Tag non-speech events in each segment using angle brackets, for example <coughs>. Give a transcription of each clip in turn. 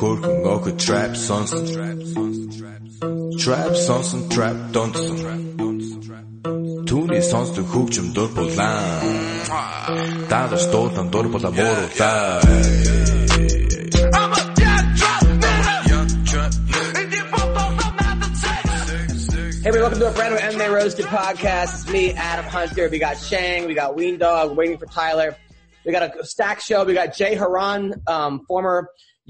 Korkum kalkı trap sansın Trap sansın trap donsın Түүний сонсдог хөгжим дур булаа Та л стоотан дур була мууруулаа Hey, welcome to a brand new MMA Roasted podcast. It's me, Adam Hunter. We got Shang, we got Ween Dog, waiting for Tyler. We got a stack show. We got Jay Hieron, um, former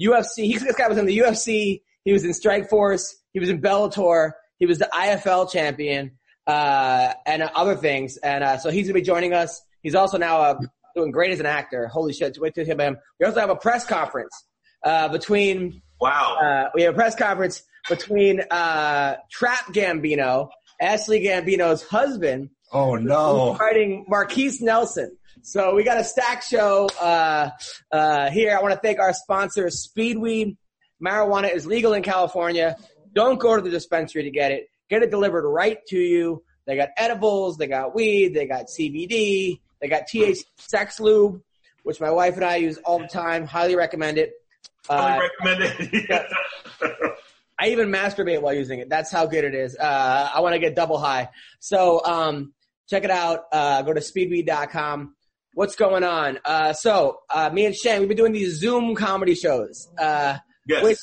UFC. He, this guy was in the UFC. He was in Strike Force. He was in Bellator. He was the IFL champion, uh, and uh, other things. And, uh, so he's gonna be joining us. He's also now, uh, doing great as an actor. Holy shit. Wait to hear him. We also have a press conference, uh, between, Wow. uh, we have a press conference between, uh, Trap Gambino, Ashley Gambino's husband, Oh no. fighting Marquise Nelson. So we got a stack show uh, uh, here. I want to thank our sponsor, Speedweed. Marijuana is legal in California. Don't go to the dispensary to get it. Get it delivered right to you. They got edibles, they got weed, they got CBD, they got THC sex lube, which my wife and I use all the time. Highly recommend it. Uh, I recommend it. <laughs> I even masturbate while using it. That's how good it is. Uh, I want to get double high. So, um, check it out. Uh, go to speedweed.com. What's going on? Uh, so, uh, me and Shane, we've been doing these Zoom comedy shows. Uh, yes. which,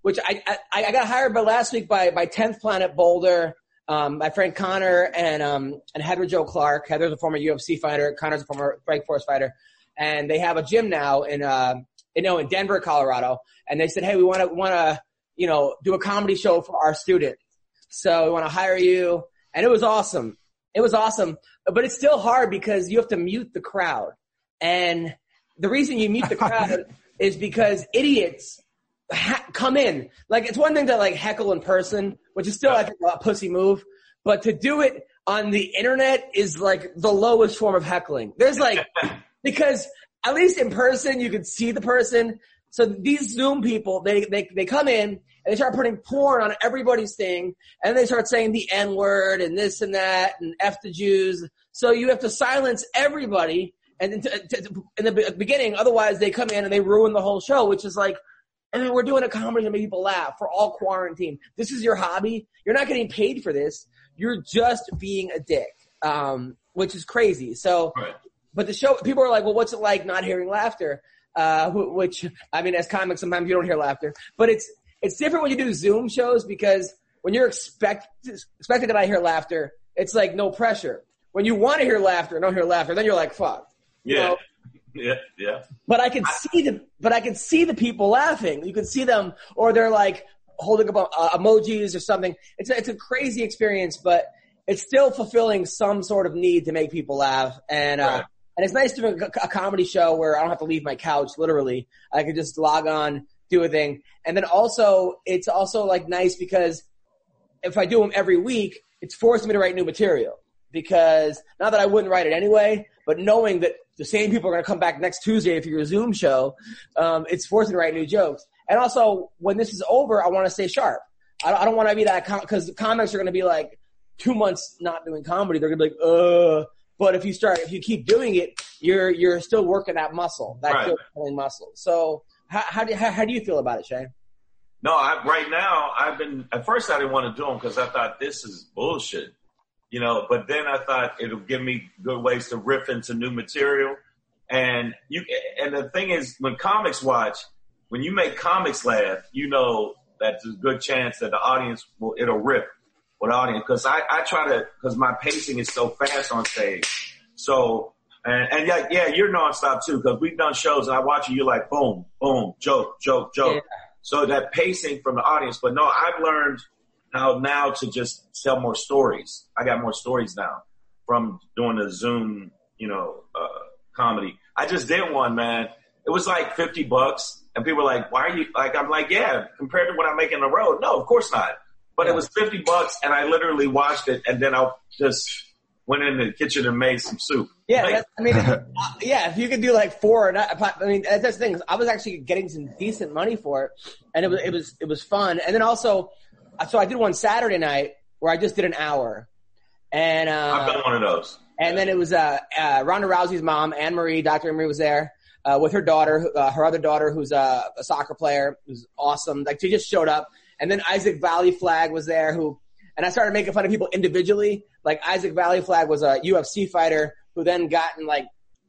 which I, I, I got hired by last week by, by 10th Planet Boulder, um, my friend Connor and, um, and Heather Jo Clark. Heather's a former UFC fighter. Connor's a former Strike Force fighter. And they have a gym now in, uh, you know, in Denver, Colorado. And they said, hey, we want to, want to, you know, do a comedy show for our students. So we want to hire you. And it was awesome. It was awesome. But it's still hard because you have to mute the crowd. And the reason you mute the <laughs> crowd is because idiots ha- come in. Like it's one thing to like heckle in person, which is still I think a pussy move, but to do it on the internet is like the lowest form of heckling. There's like <laughs> because at least in person you can see the person. So these Zoom people, they they they come in and they start putting porn on everybody's thing, and they start saying the N word and this and that and f the Jews. So you have to silence everybody. And to, in the beginning, otherwise they come in and they ruin the whole show, which is like, I mean, we're doing a comedy to make people laugh for all quarantine. This is your hobby. You're not getting paid for this. You're just being a dick, um, which is crazy. So, Right. but the show, people are like, well, what's it like not hearing laughter? Uh, which, I mean, as comics, sometimes you don't hear laughter, but it's, it's different when you do Zoom shows because when you're expect, expected to not hear laughter, it's like no pressure. When you want to hear laughter and don't hear laughter, then you're like, fuck. You yeah. know? Yeah. Yeah. But I can see the, but I can see the people laughing. You can see them, or they're like holding up uh, emojis or something. It's a, it's a crazy experience, but it's still fulfilling some sort of need to make people laugh. And, uh, Right. and it's nice to do a, a comedy show where I don't have to leave my couch, literally. I can just log on, do a thing. And then also, it's also like nice because if I do them every week, it's forcing me to write new material. Because not that I wouldn't write it anyway, but knowing that the same people are going to come back next Tuesday for your Zoom show, um, it's forcing me to write new jokes. And also, when this is over, I want to stay sharp. I don't, I don't want to be that because the comics are going to be like two months not doing comedy. They're going to be like, uh. But if you start, if you keep doing it, you're you're still working that muscle, that Right. muscle. So how how do how, how do you feel about it, Shane? No, I, right now I've been. At first, I didn't want to do them because I thought this is bullshit, you know. But then I thought it'll give me good ways to riff into new material. And you, and the thing is, when comics watch, when you make comics laugh, you know that there's a good chance that the audience will it'll rip with the audience. Because I, I try to, because my pacing is so fast on stage. So and, and yeah, yeah, you're nonstop too because we've done shows and I watch you. You're like boom, boom, joke, joke, joke. Yeah. So that pacing from the audience. But no, I've learned how now to just tell more stories. I got more stories now from doing the Zoom, you know, uh, comedy. I just did one, man. It was like 50 bucks and people were like, why are you like, I'm like, yeah, compared to what I make in the road. No, of course not. But it was 50 bucks and I literally watched it and then I'll just went in the kitchen and made some soup. Yeah, Like- I mean, <laughs> yeah. If you could do like four, and I, I mean, that's that's the thing. I was actually getting some decent money for it, and it was it was it was fun. And then also, uh, so I did one Saturday night where I just did an hour, and I've uh, done one of those. and then it was uh, uh, Ronda Rousey's mom, Anne Marie, Dr. Anne Marie was there. uh, with her daughter, uh, her other daughter, who's a, a soccer player, who's awesome. Like she just showed up, and then Isaac Vallie-Flagg was there, who, and I started making fun of people individually. Like Isaac Vallie-Flagg was a UFC fighter who then got in like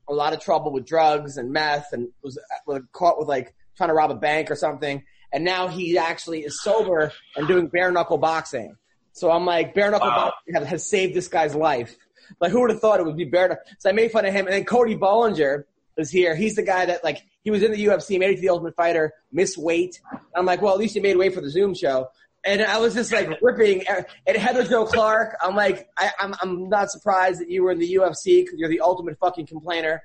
a lot of trouble with drugs and meth, and was, uh, was caught with like trying to rob a bank or something. And now he actually is sober and doing bare knuckle boxing. So I'm like, bare knuckle Wow. boxing has, has saved this guy's life. Like who would have thought it would be bare knuckle? So I made fun of him. And then Cody Bollinger is here. He's the guy that like, he was in the UFC, made it to the Ultimate Fighter, missed weight. I'm like, well, at least he made weight for the Zoom show. And I was just like ripping and Heather Jo Clark. I'm like, I, I'm, I'm not surprised that you were in the UFC because you're the ultimate fucking complainer.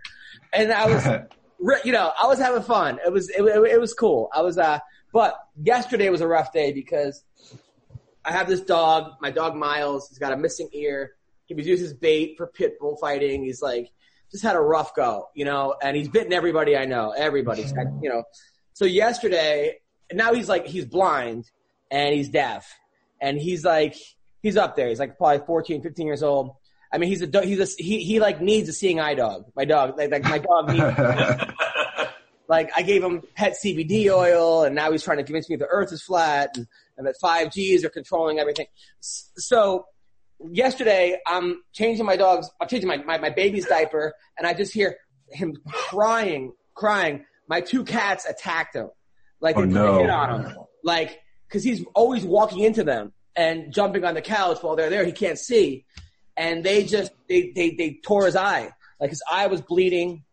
And I was, <laughs> you know, I was having fun. It was, it, it, was cool. I was, uh, but yesterday was a rough day because I have this dog, my dog Miles, he's got a missing ear. He was used as bait for pit bull fighting. He's like, just had a rough go, you know, and he's bitten everybody I know, everybody's, you know. So yesterday, now he's like, he's blind and he's deaf and he's like, he's up there. He's like probably 14, 15 years old. I mean, he's a, he's a, he, he like needs a seeing eye dog. My dog, like, like my dog needs, <laughs> like I gave him pet CBD oil, and now he's trying to convince me the Earth is flat and, and that 5Gs are controlling everything. So yesterday, I'm changing my dog's, I'm changing my, my, my baby's diaper, and I just hear him crying, crying. My two cats attacked him, like oh, they Oh, put no. a hit on him, like because he's always walking into them and jumping on the couch while they're there. He can't see, and they just they they they tore his eye, like his eye was bleeding.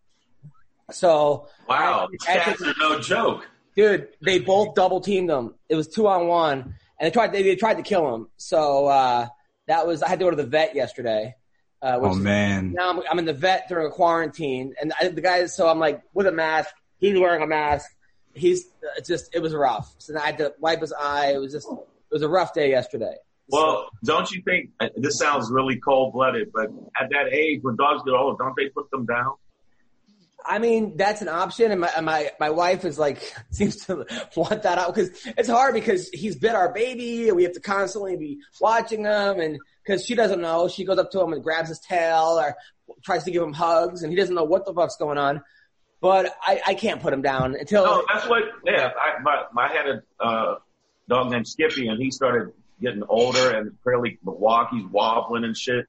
So Wow, I- I cats are no joke. dude, they both double teamed him. It was two on one, and they tried they, they tried to kill him. So uh, that was I had to go to the vet yesterday. Uh, which oh is- man. now I'm, I'm in the vet during a quarantine, and I, the guy. So I'm like with a mask. He's wearing a mask. He's it's just it was rough. So I had to wipe his eye. It was just it was a rough day yesterday. Well, don't you think uh, this sounds really cold blooded? But at that age, when dogs get old, don't they put them down? I mean, that's an option, and my and my my wife is like <laughs> seems to want that out because it's hard because he's bit our baby, and we have to constantly be watching him, and because she doesn't know, she goes up to him and grabs his tail or tries to give him hugs, and he doesn't know what the fuck's going on. But I, I can't put him down until No, that's what. Yeah, I, my, my, I had a uh, dog named Skippy, and he started getting older and barely walk. He's wobbling and shit.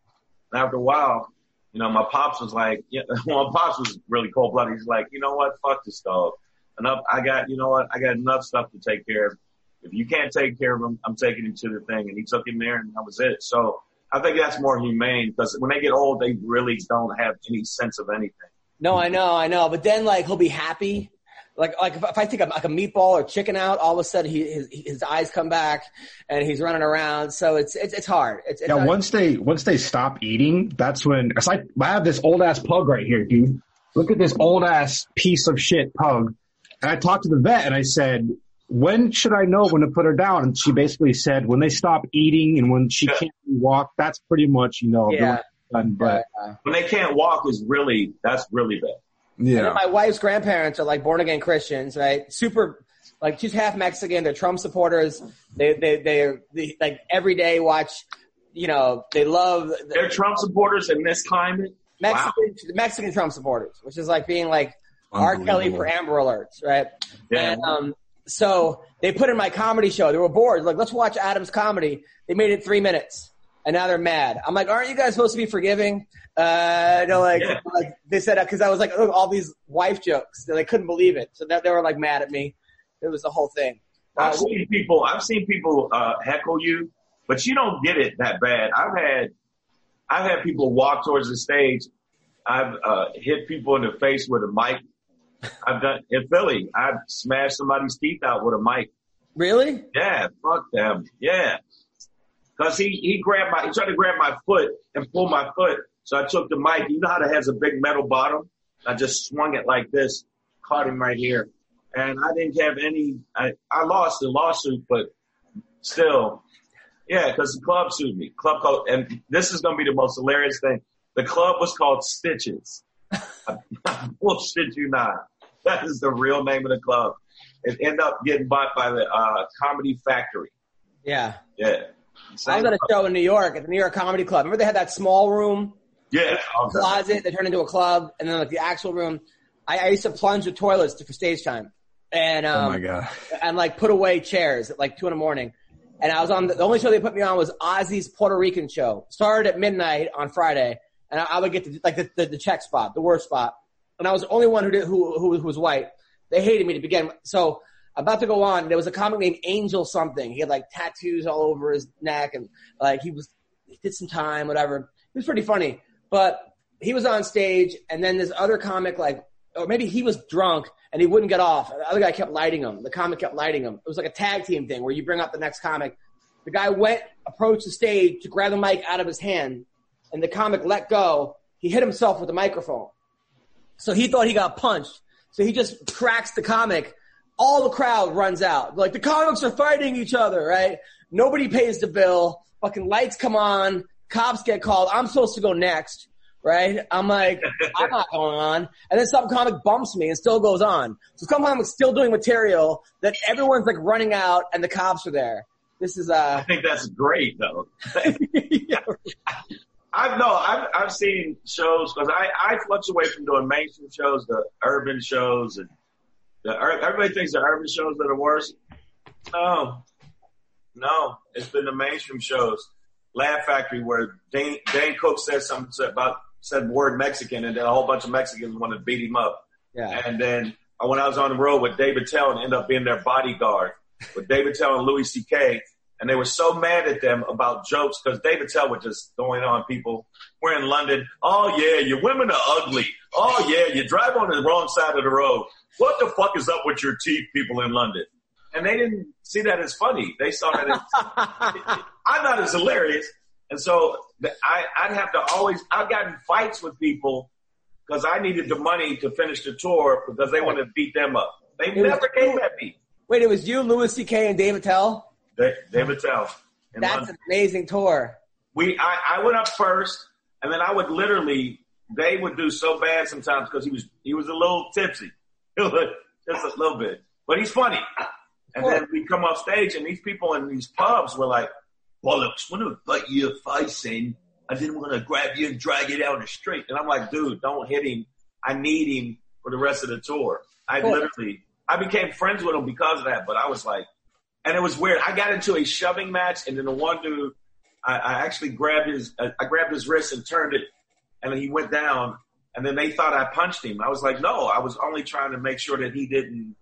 And after a while, you know, my pops was like, <laughs> yeah, well, my pops was really cold blooded. He's like, you know what? Fuck this dog. Enough. I got, you know what? I got enough stuff to take care of. If you can't take care of him, I'm taking him to the thing. And he took him there, and that was it. So I think that's more humane because when they get old, they really don't have any sense of anything. No, I know, I know. But then, like, he'll be happy. Like, like if, if I take a, like a meatball or chicken out, all of a sudden he, his, his eyes come back and he's running around. So it's it's, it's hard. It's, it's Yeah, hard. once they once they stop eating, that's when it's like I have this old ass pug right here, dude. Look at this old ass piece of shit pug. And I talked to the vet and I said, when should I know when to put her down? And she basically said, when they stop eating and when she can't walk, that's pretty much, you know, Yeah. Done. But Uh, When they can't walk is really, that's really bad. Yeah, my wife's grandparents are like born again Christians, right? Super, like she's half Mexican. They're Trump supporters. They they they, they like every day watch. You know, they love the They're Trump supporters in this climate. Mexican Mexican Trump supporters, which is like being like R. Kelly for Amber Alerts, right? Yeah. And um, so they put in my comedy show. They were bored. Like, let's watch Adam's comedy. They made it three minutes, and now they're mad. I'm like, aren't you guys supposed to be forgiving? Uh, no, like, Yeah. <laughs> like they said because I was like, oh, all these wife jokes. And they couldn't believe it, so that they were like mad at me. It was the whole thing. I've Uh, seen people. I've seen people uh, heckle you, but you don't get it that bad. I've had, I've had people walk towards the stage. I've uh, hit people in the face with a mic. I've done in Philly. I've smashed somebody's teeth out with a mic. really? Yeah, fuck them. Yeah, because he he grabbed my he tried to grab my foot and pull my foot. So I took the mic. You know how it has a big metal bottom? I just swung it like this, caught him right here, and I didn't have any. I I lost the lawsuit, but still, yeah, because the club sued me. Club called, and this is gonna be the most hilarious thing. The club was called Stitches. <laughs> Bullshit you not. That is the real name of the club. It ended up getting bought by the uh, Comedy Factory. Yeah. Yeah. I was at a show in New York at the New York Comedy Club. Remember they had that small room Yeah. closet that turned into a club, and then like the actual room. I, I used to plunge the toilets to, for stage time, and um, oh my god. and like put away chairs at like two in the morning. And I was on the, the only show they put me on was Ozzy's Puerto Rican show. Started at midnight on Friday, and I, I would get the, like the, the, the check spot, the worst spot. And I was the only one who did, who, who, who was white. They hated me to begin. with. So about to go on, there was a comic named Angel something. He had like tattoos all over his neck, and like he was he did some time, whatever. He was pretty funny, but he was on stage, and then this other comic like, or maybe he was drunk and he wouldn't get off. The other guy kept lighting him. The comic kept lighting him. It was like a tag team thing where you bring up the next comic. The guy went, approached the stage to grab the mic out of his hand, and the comic let go. He hit himself with the microphone. So he thought he got punched. So he just cracks the comic. All the crowd runs out. Like the comics are fighting each other, right? Nobody pays the bill. Fucking lights come on. Cops get called. I'm supposed to go next, right? I'm like, <laughs> I'm not going on. And then some comic bumps me and still goes on. So some comic's still doing material that everyone's like running out and the cops are there. This is, uh, I think that's great though. <laughs> <laughs> yeah, I've no, I've I've seen shows because I I fluctuate from doing mainstream shows to urban shows, and the everybody thinks the urban shows are the worst. No, no, it's been the mainstream shows. Laugh Factory where Dane, Dane Cook said something about said word Mexican, and then a whole bunch of Mexicans wanted to beat him up. yeah. And then uh, when I was on the road with Dave Attell and ended up being their bodyguard with Dave Attell and Louis C.K. And they were so mad at them about jokes because Dave Attell was just going on people. We're in London. Oh yeah, your women are ugly. Oh yeah, you drive on the wrong side of the road. What the fuck is up with your teeth, people in London? And they didn't see that as funny. They saw that as, <laughs> I thought it was hilarious. And so I, I'd have to always, I've gotten fights with people because I needed the money to finish the tour because they wanted to beat them up. They It was- never came at me. Wait, it was you, Louis C.K. and Dave Attell? Da- Dave Attell. That's London. an amazing tour. we I, I went up first, and then I would literally they would do so bad sometimes because he was he was a little tipsy, <laughs> just a little bit, but he's funny. And then we come off stage, and these people in these pubs were like, "Bollocks, we're gonna bite your face in, and then we're gonna grab you and drag you down the street." And I'm like, "Dude, don't hit him. I need him for the rest of the tour." I Cool. literally I became friends with him because of that, but I was like. And it was weird. I got into a shoving match, and then the one dude, I, I actually grabbed his, I, I grabbed his wrist and turned it, and then he went down. And then they thought I punched him. I was like, no, I was only trying to make sure that he didn't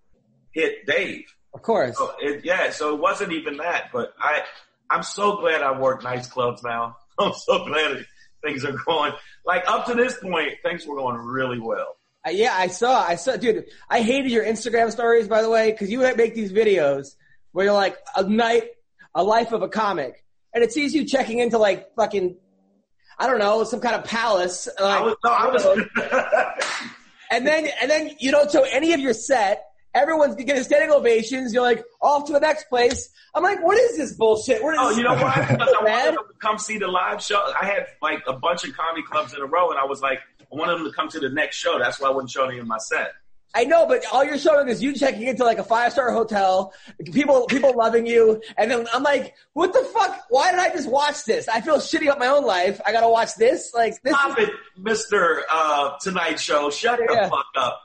hit Dave. Of course. So it, yeah, so it wasn't even that. But I, I'm so glad I work nice clubs now. <laughs> I'm so glad things are going like up to this point. Things were going really well. Uh, yeah, I saw, I saw, dude, I hated your Instagram stories, by the way, cause you make these videos where you're like, a night, a life of a comic. And it sees you checking into like fucking, I don't know, some kind of palace. Like, I was, no, I was. <laughs> and then, and then you don't show any of your set. Everyone's getting standing ovations. You're like, off to the next place. I'm like, what is this bullshit? What is Oh, this? you know why? Because I wanted them to come see the live show. I had like a bunch of comedy clubs in a row, and I was like, I wanted them to come to the next show. That's why I wasn't showing any of my set. I know, but all you're showing is you checking into like a five star hotel, people people loving you, and then I'm like, what the fuck? Why did I just watch this? I feel shitty about my own life. I gotta watch this. Like this. Stop is, it, Mister uh, Tonight Show. Shut the fuck up.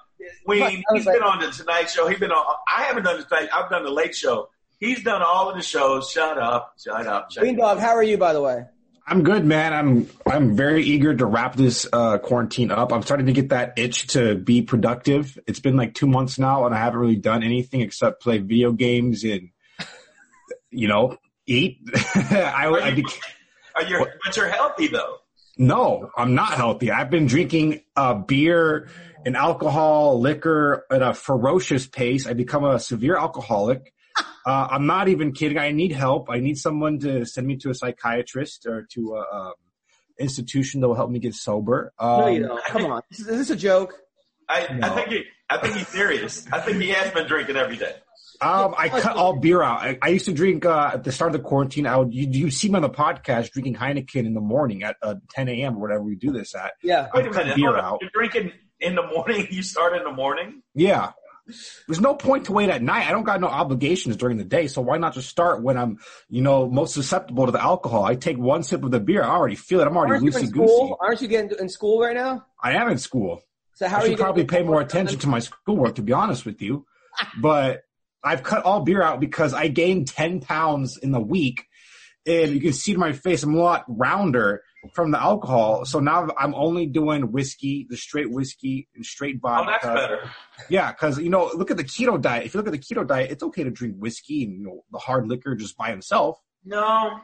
Ween, he's like- been on the Tonight Show. He's been on. I haven't done the Tonight. I've done the Late Show. He's done all of the shows. Shut up. Shut up. Shut Dog, how are you, by the way? I'm good, man. I'm I'm very eager to wrap this uh, quarantine up. I'm starting to get that itch to be productive. It's been like two months now, and I haven't really done anything except play video games and you know eat. <laughs> I, I you- bec- Are you? But you're healthy though. no, I'm not healthy. I've been drinking uh, beer and alcohol, liquor at a ferocious pace. I become a severe alcoholic. Uh, I'm not even kidding. I need help. I need someone to send me to a psychiatrist or to a um, institution that will help me get sober. Um, no, you don't. Come on. Is, is this a joke? I, I think he. I think he's serious. I think he has been drinking every day. Um, I cut all beer out. I, I used to drink uh, at the start of the quarantine. I would you, you see me on the podcast drinking Heineken in the morning at uh, 10 a.m. or whatever we do this at. Yeah. Wait a cut minute. beer out. You're drinking in the morning. <laughs> You start in the morning. Yeah. There's no point to wait at night. I don't got no obligations during the day, so why not just start when I'm, you know, most susceptible to the alcohol? I take one sip of the beer, I already feel it. I'm already you loosey goosey. Aren't you getting in school right now? I am in school. So how I are should gonna probably pay more attention to my schoolwork, to be honest with you. <laughs> But I've cut all beer out because I gained 10 pounds in the week. And you can see to my face, I'm a lot rounder from the alcohol. So now I'm only doing whiskey, the straight whiskey and straight oh, vodka. Oh, that's better. Yeah, because you know, look at the keto diet. If you look at the keto diet, it's okay to drink whiskey and you know the hard liquor just by himself. No,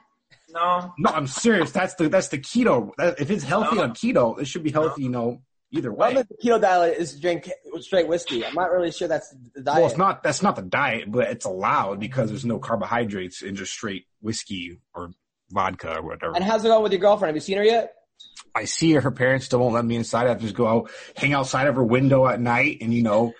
no. No, I'm serious. That's the that's the keto. That- If it's healthy No. on keto, it should be healthy. You know, either Well, way. the keto diet is drink straight whiskey. I'm not really sure that's the diet. Well, it's not. That's not the diet, but it's allowed because there's no carbohydrates in just straight whiskey or vodka or whatever. And how's it going with your girlfriend? Have you seen her yet? I see her. Her parents still won't let me inside. I have to just go out, hang outside of her window at night, and you know,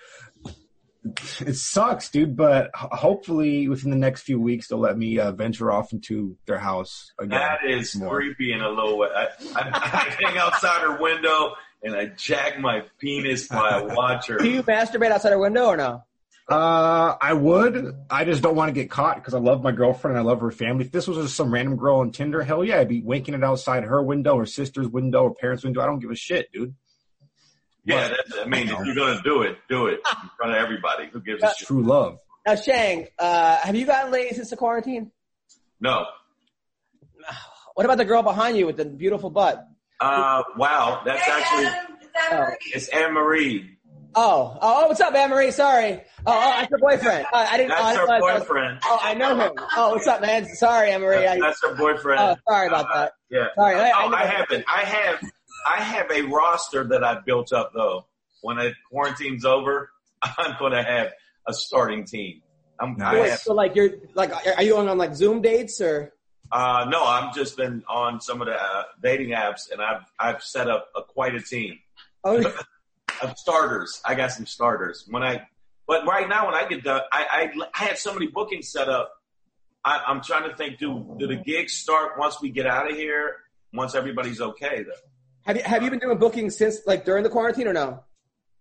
it sucks, dude. But hopefully, within the next few weeks, they'll let me uh, venture off into their house again. That is more. creepy in a little way. I, I, I hang outside her window and I jack my penis while I watch her. Do you masturbate outside her window or no? Uh, I would. I just don't want to get caught because I love my girlfriend and I love her family. If this was just some random girl on Tinder, hell yeah, I'd be wanking it outside her window, her sister's window, her parents' window. I don't give a shit, dude. Yeah, that's, I mean, if you're gonna do it, do it in front of everybody. Who gives a shit? True love. Now, Shang, uh, have you gotten laid since the quarantine? No. <sighs> What about the girl behind you with the beautiful butt? Uh, wow, that's actually Oh, it's Anne Marie. Oh, oh, what's up, Anne Marie? Sorry. Oh, oh that's her boyfriend. Uh, I didn't. oh, I That's didn't her realize that was- boyfriend. Oh, I know him. Oh, what's up, man? Sorry, Anne Marie. I, That's her boyfriend. oh, sorry about Uh, that. Yeah. Sorry, I- I Oh. I haven't. I have. I have a roster that I built up though. When the quarantine's over, <laughs> I'm going to have a starting team. I'm. I Wait, so like you're like, are you going on like Zoom dates or? uh, no, I've just been on some of the uh, dating apps, and I've I've set up a, quite a team Oh, <laughs> of starters. I got some starters. When I, but right now when I get done, I I, I had so many bookings set up. I, I'm trying to think. Do do the gigs start once we get out of here? Once everybody's okay, though. have you have you been doing bookings since like during the quarantine or no?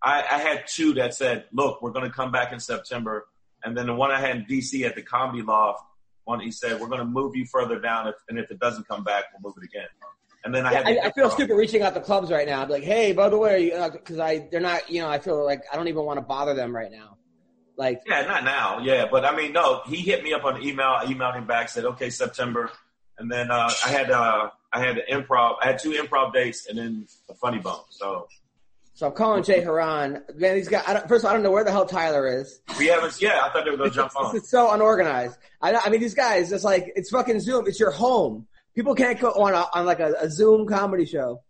I, I had two that said, "Look, we're going to come back in September," and then the one I had in DC at the Comedy Loft, one he said, "We're going to move you further down, if, and if it doesn't come back, we'll move it again." And then I had, I, I feel stupid reaching out to clubs right now. I'm like, hey, by the way, because I they're not, you know, I feel like I don't even want to bother them right now. Like, Yeah, not now, yeah, but I mean, no, he hit me up on email. I emailed him back, said, "Okay, September," and then uh, I had uh, I had the improv. I had two improv dates, and then a funny bone. So so I'm calling Jay Hieron. Man, these guys. I don't, first of all, I don't know where the hell Tyler is. we haven't. Yeah, I thought they were to jump on. It's so unorganized. I, I mean, these guys. It's like it's fucking Zoom. It's your home. People can't go on a, on like a, a Zoom comedy show.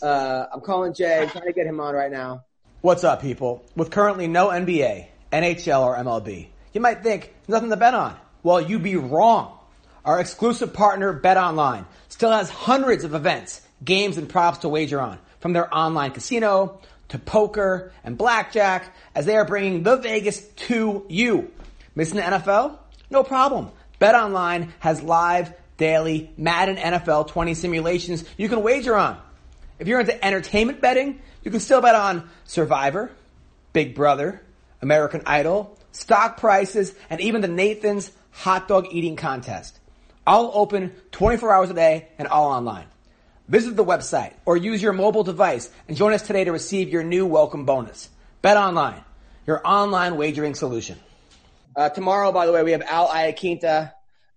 Uh, I'm calling Jay. I'm trying to get him on right now. What's up, people? With currently no NBA, NHL, or MLB, you might think nothing to bet on. Well, you'd be wrong. Our exclusive partner, Bet Online, still has hundreds of events, games, and props to wager on, from their online casino to poker and blackjack, as they are bringing the Vegas to you. Missing the NFL? No problem. Bet Online has live, daily Madden NFL 20 simulations you can wager on. If you're into entertainment betting, you can still bet on Survivor, Big Brother, American Idol, stock prices, and even the Nathan's hot dog eating contest. All open 24 hours a day and all online. Visit the website or use your mobile device and join us today to receive your new welcome bonus. Bet online, your online wagering solution. Uh, tomorrow, by the way, we have Al Iaquinta,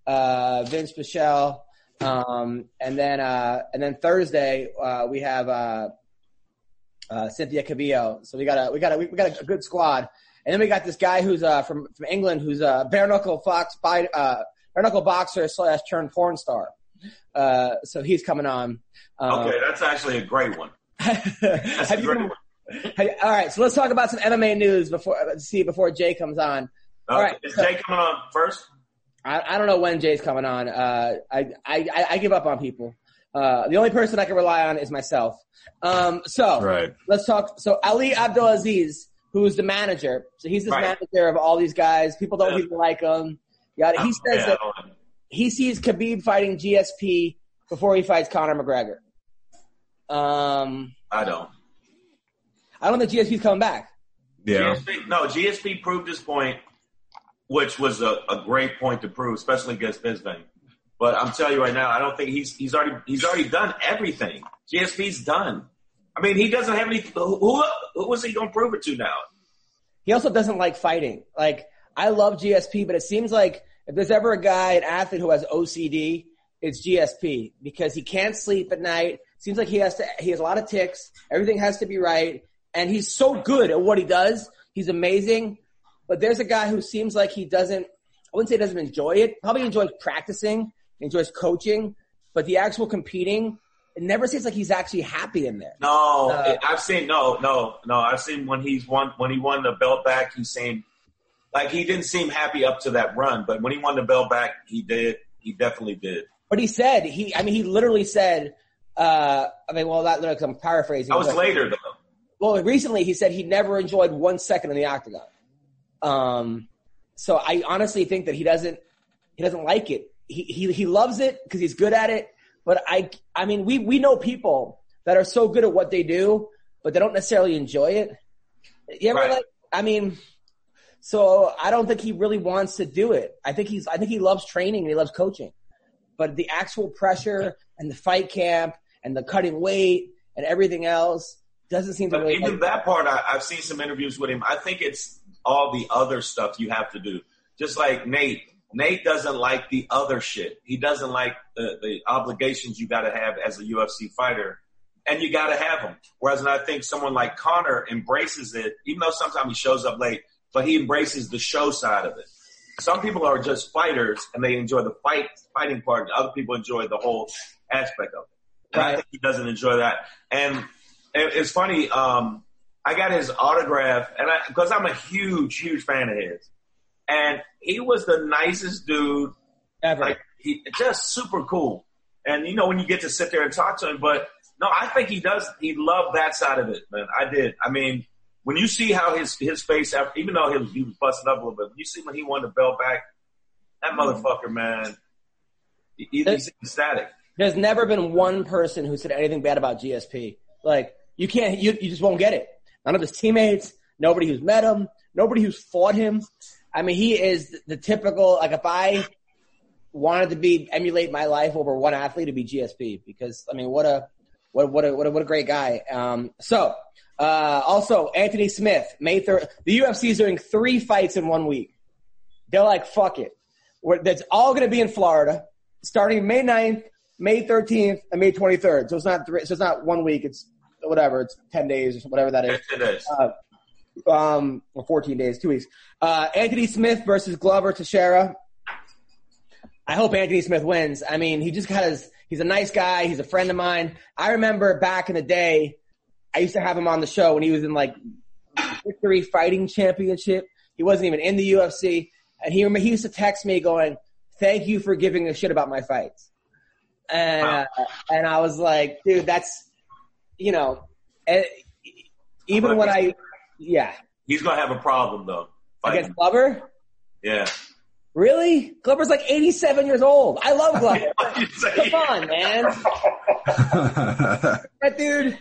uh, Vinc Pichel, um, and then uh, and then Thursday uh, we have uh, uh, Cynthia Calvillo. So we got a we got a we got a good squad, and then we got this guy who's uh, from from England who's a bare knuckle fox uh, bare knuckle boxer slash turned porn star. Uh, so he's coming on. Um, Okay, that's actually a great one. <laughs> That's a great been- one. you- all right, so let's talk about some MMA news before see before Jay comes on. All Okay, right, is so- Jay coming on first? I, I don't know when Jay's coming on. Uh, I, I, I- I give up on people. Uh, the only person I can rely on is myself. Um, so Right. let's talk. So Ali Abdelaziz, who's the manager, so he's the Right. manager of all these guys. People don't Yeah. even like him. Got He says Yeah, that he sees Khabib fighting GSP before he fights Conor McGregor. Um, I don't. I don't think GSP's coming back. Yeah. GSP, no, GSP proved his point, which was a, a great point to prove, especially against Bisping. But I'm telling you right now, I don't think he's he's already he's already done everything. GSP's done. I mean, he doesn't have any. Who, who, was he going to prove it to now? He also doesn't like fighting. Like I love GSP, but it seems like if there's ever a guy, an athlete who has OCD, it's GSP because he can't sleep at night. Seems like he has to. He has a lot of ticks. Everything has to be right, and he's so good at what he does. He's amazing. But there's a guy who seems like he doesn't. I wouldn't say doesn't enjoy it. Probably enjoys practicing, enjoys coaching, but the actual competing, it never seems like he's actually happy in there. No, Uh, I've seen no, no, no. I've seen when he's won when he won the belt back. He seemed like he didn't seem happy up to that run, but when he won the belt back, he did. He definitely did. But he said he. I mean, he literally said. Uh, I mean, well, that look, I'm paraphrasing. That was but- later though. Well, recently he said he never enjoyed one second in the octagon. Um, so I honestly think that he doesn't he doesn't like it. He he he loves it because he's good at it. But I I mean we we know people that are so good at what they do, but they don't necessarily enjoy it. You ever Right. like? I mean, so I don't think he really wants to do it. I think he's I think he loves training and he loves coaching, but the actual pressure and the fight camp and the cutting weight and everything else doesn't seem to But really. even like- that part, I, I've seen some interviews with him. I think it's all the other stuff you have to do. Just like Nate. Nate doesn't like the other shit. He doesn't like the, the obligations you got to have as a UFC fighter, and you got to have them. Whereas I think someone like Conor embraces it, even though sometimes he shows up late, but he embraces the show side of it. Some people are just fighters and they enjoy the fight fighting part. Other people enjoy the whole aspect of it. And I think he doesn't enjoy that. And it, it's funny. Um, I got his autograph, and I because I'm a huge, huge fan of his, and he was the nicest dude. ever. Like he just super cool. And you know when you get to sit there and talk to him, but no, I think he does. He loved that side of it, man. I did. I mean, when you see how his his face, after, even though he was, he was busting up a little bit, when you see when he won the belt back, that mm-hmm. motherfucker, man, he, he's ecstatic. There's never been one person who said anything bad about GSP. Like you can't, you, you just won't get it. None of his teammates, nobody who's met him, nobody who's fought him. I mean, he is the typical. Like if I wanted to be emulate my life over one athlete, to be GSP because I mean, what a what what a what a, what a great guy. Um, so uh, also Anthony Smith, May third. The UFC is doing three fights in one week. They're like, fuck it. We're, that's all going to be in Florida, starting May 9th, May 13th, and May 23rd. So it's not three, so it's not one week. It's whatever. It's 10 days or whatever that is. It is. Um, or 14 days, two weeks. Uh, Anthony Smith versus Glover Teixeira. I hope Anthony Smith wins. I mean, he just got his, he's a nice guy. He's a friend of mine. I remember back in the day, I used to have him on the show when he was in like Victory Fighting Championship. He wasn't even in the UFC. And he, he used to text me going, thank you for giving a shit about my fights. And, Wow. uh, and I was like, dude, that's, you know, eh, even when I, yeah, He's gonna have a problem though. Fighting. against Glover. Yeah. Really? Glover's like 87 years old. I love <laughs> Glover. Come on, man. <laughs> That dude.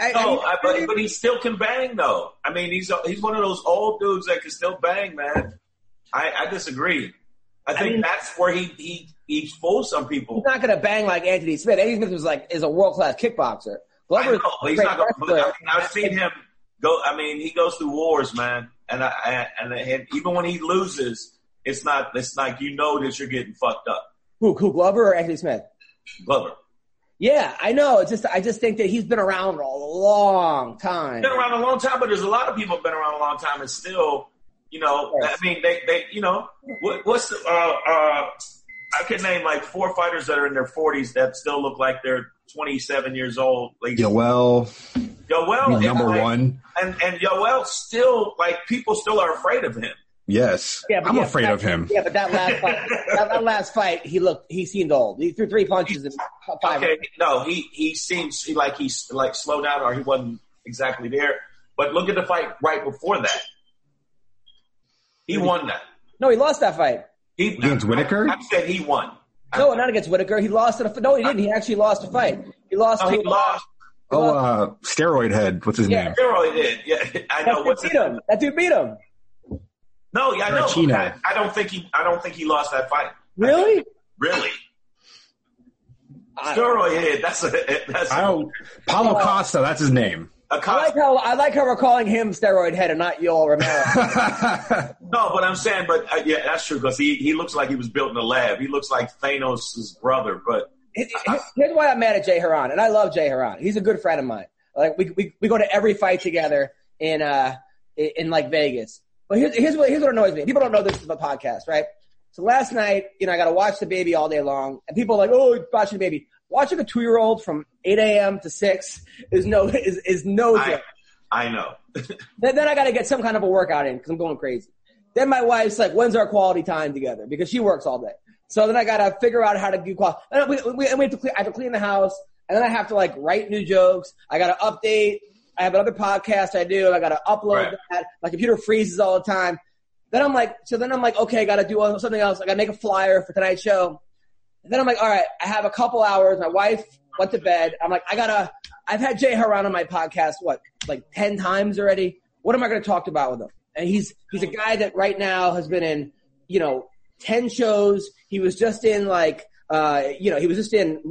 I, No, I- I, but, but he still can bang though. I mean, he's he's one of those old dudes that can still bang, man. I, I disagree. I think mean- that's where he he he fools some people. he's not gonna bang like Anthony Smith. Anthony Smith was like is a world class kickboxer. Glover know, but he's not. Gonna, but, I mean, I've seen him go. I mean, he goes through wars, man, and I, I and, and even when he loses, it's not. It's like you know that you're getting fucked up. Who, who, Glover or Anthony Smith? Glover Yeah, I know. It's just I just think that he's been around a long time. been around a long time, but there's a lot of people been around a long time and still, you know. I mean, they they you know what, what's the, uh uh. I can name like four fighters that are in their 40s that still look like they're 27 years old. Like Yoel, Yoel, number like- one. and and Yoel still like people still are afraid of him. Yes, Yeah, but I'm yeah, afraid that- of him. Yeah, but that last fight, <laughs> that, that last fight, he looked, he seemed old. He threw three punches and five. Okay, no, he he seems he, like he's like slowed down or he wasn't exactly there. But look at the fight right before that. He won that. No, he lost that fight. He Against Whitaker? I, I said he won. No, not against Whitaker. He lost it. No, he didn't. He actually lost a fight. He lost. No, to, he lost. Oh, uh, steroid head. What's his Yeah. name? Steroid he did. Yeah, I know. dude What's beat his, him. That dude beat him. no, yeah, I know. Chino. I, I don't think he. I don't think he lost that fight. Really? Really? Steroid head. That's a that's I don't. Paulo Costa, that's his name. A I con- like how I like how we're calling him steroid head and not Yoel Romero. <laughs> No, but I'm saying, but uh, yeah, that's true because he, he looks like he was built in a lab. He looks like Thanos' brother, but Here- here- Here's why I'm mad at Jay Hieron, and I love Jay Hieron. He's a good friend of mine. Like we we, we go to every fight together in uh in, in like Vegas. But here's here's what here's what annoys me. People don't know this is a podcast, right? So last night, you know, I got to watch the baby all day long, and people are like, "Oh, watching the baby." Watching a two year old from 8 a.m. to 6 is no is is no I joke. I know. <laughs> Then, then I got to get some kind of a workout in because I'm going crazy. Then my wife's like, when's our quality time together? Because she works all day. So then I got to figure out how to do quality. And we, we, and we have to clean, I have to clean the house. And then I have to like write new jokes. I got to update. I have another podcast I do. I got to upload Right. that. My computer freezes all the time. Then I'm like, so then I'm like, okay, I got to do something else. I got to make a flyer for tonight's show. And then I'm like, all right, I have a couple hours. My wife went to bed. I'm like, I gotta. I've had Jay Hieron on my podcast what like ten times already. What am I to talk about with him? And he's he's a guy that right now has been in you know ten shows. He was just in like uh you know he was just in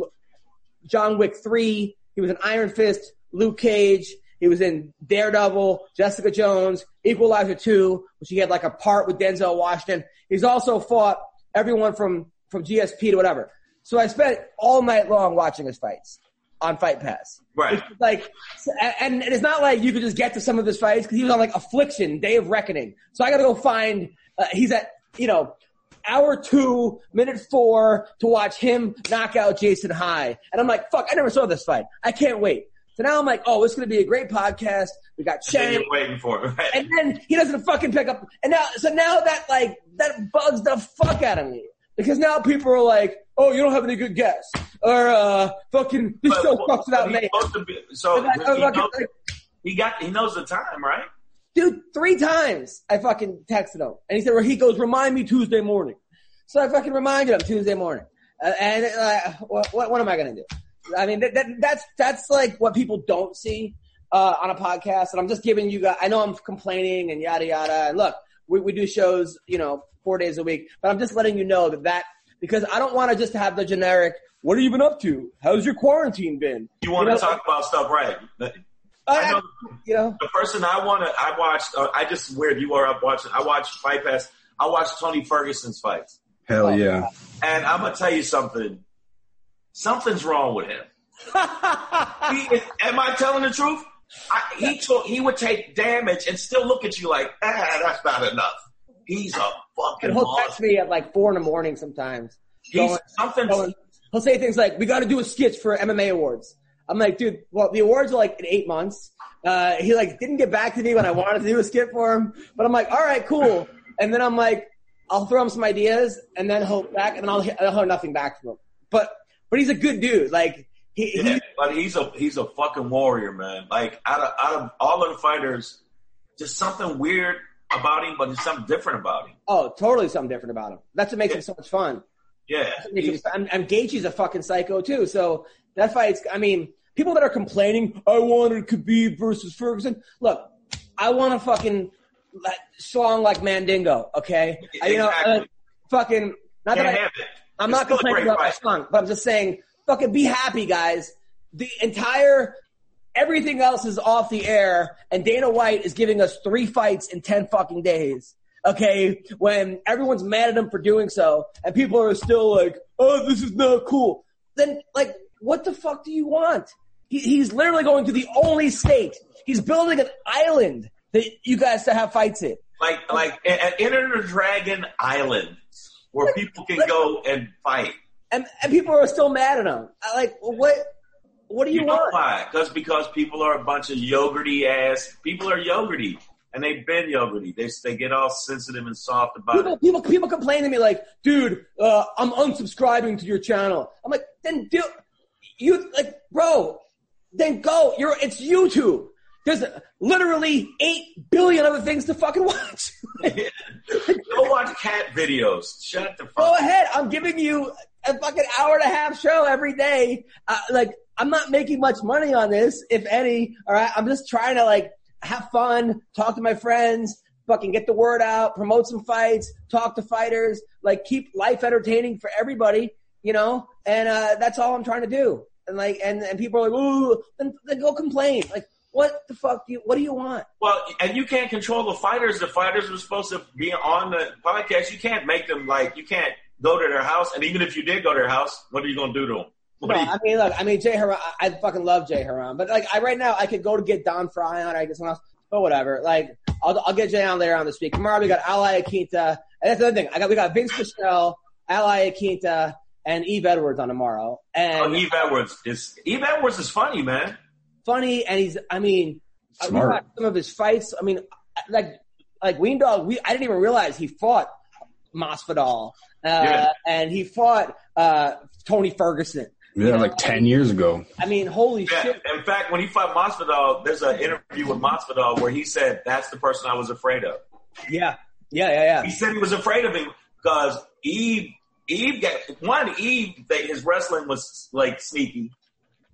John Wick three. He was in Iron Fist, Luke Cage. He was in Daredevil, Jessica Jones, Equalizer 2, which he had like a part with Denzel Washington. He's also fought everyone from, from GSP to whatever. So I spent all night long watching his fights on Fight Pass. Right. It's like, and, and it's not like you could just get to some of his fights because he was on like Affliction, Day of Reckoning. So I got to go find. Uh, he's at you know hour two, minute four to watch him knock out Jason High, and I'm like, fuck, I never saw this fight. I can't wait. So now I'm like, oh, it's gonna be a great podcast. We got Shane, you're waiting for it. Right? and then he doesn't fucking pick up. And now, so now that like that bugs the fuck out of me because now people are like, oh, you don't have any good guests, or uh, fucking this show But- sucks without me. supposed to be- So And I- I he, fucking- knows, he got he knows the time, right? dude, three times I fucking texted him, and he said, well, he goes, remind me Tuesday morning. So I fucking reminded him Tuesday morning, uh, and uh, what, what what am I gonna do? I mean, that, that, that's that's like what people don't see uh, on a podcast, and I'm just giving you guys. I know I'm complaining and yada yada. And look, we we do shows, you know, four days a week, but I'm just letting you know that that because I don't want to just have the generic. What have you been up to? How's your quarantine been? You want know, to talk about stuff, right? I, I know you know, the person I want to. I watched. Uh, I just weird. You are up watching. I watched Fight Pass. I watched Tony Ferguson's fights, Hell yeah. and I'm gonna tell you something. Something's wrong with him. <laughs> He am I telling the truth? I, he took. He would take damage and still look at you like, ah, that's not enough. He's a fucking and he'll text me at like four in the morning sometimes. He's going- something. going- he'll say things like, "We got to do a sketch for MMA awards." I'm like, dude, well, the awards are like in eight months. Uh, he like didn't get back to me when I wanted to do a skit for him, but I'm like, all right, cool. And then I'm like, I'll throw him some ideas, and then he'll back, and then I'll, I'll hear nothing back from him. But but he's a good dude. Like he, he Yeah, but he's a he's a fucking warrior, man. Like out of out of all of the fighters, just something weird about him, but there's something different about him. oh, totally something different about him. That's what makes him so much fun. Yeah, Makes him- he's- And, and Gaethje's a fucking psycho too. So that's that fight's. I mean, people that are complaining, I wanted Khabib versus Ferguson. Look, I want a fucking like, song like Mandingo. Okay, I, you know, uh, fucking. Not can't that I, have it. I'm It's not complaining about my song, but I'm just saying, fucking be happy, guys. The entire. Everything else is off the air, and Dana White is giving us three fights in ten fucking days. Okay, when everyone's mad at him for doing so, and people are still like, "Oh, this is not cool." Then, like, what the fuck do you want? He, he's literally going to the only state. He's building an island that you guys to have fights in. like like Enter the Dragon Island, where people can go and fight. And and people are still mad at him. I like what? What do you, You know want? why? Because because people are a bunch of yogurty ass. People are yogurty, and they've been yogurty. They they get all sensitive and soft about People, it. people, people complain to me like, dude, uh, I'm unsubscribing to your channel. I'm like, then do you like, bro? Then go. You're it's YouTube. There's literally eight billion other things to fucking watch. <laughs> Go watch cat videos. Shut the fuck. Go ahead. I'm giving you a fucking hour and a half show every day. Uh, like, I'm not making much money on this, if any. All right. I'm just trying to like have fun, talk to my friends, fucking get the word out, promote some fights, talk to fighters, like keep life entertaining for everybody. you know, and uh, that's all I'm trying to do. And like, and and people are like, ooh, then, then go complain. Like, what the fuck? Do you, what do you want? Well, and you can't control the fighters. The fighters were supposed to be on the podcast. You can't make them like you can't go to their house. And even if you did go to their house, what are you gonna do to them? No, I mean, look, I mean, Jay Hieron, I, I fucking love Jay Hieron, but like, I right now, I could go to get Don Frye on, I get someone else, but whatever. Like, I'll, I'll get Jay on later on this week. Tomorrow we got Ali Akinta, and that's the other thing. I got we got Vinc Pichel, Ali Akinta, and Yves Edwards on tomorrow, and Oh, Yves Edwards is Yves Edwards is funny, man. funny, and he's, I mean, I- we Smart. some of his fights. I mean, like, like Ween Dog, we, I didn't even realize he fought Masvidal, uh, Yeah. and he fought, uh, Tony Ferguson. Yeah, like 10 years ago. I mean, holy Yeah. shit. In fact, when he fought Masvidal, there's an interview with Masvidal where he said that's the person I was afraid of. Yeah. Yeah, yeah, He said he was afraid of him because Yves, Yves got one. Yves, they, his wrestling was like sneaky,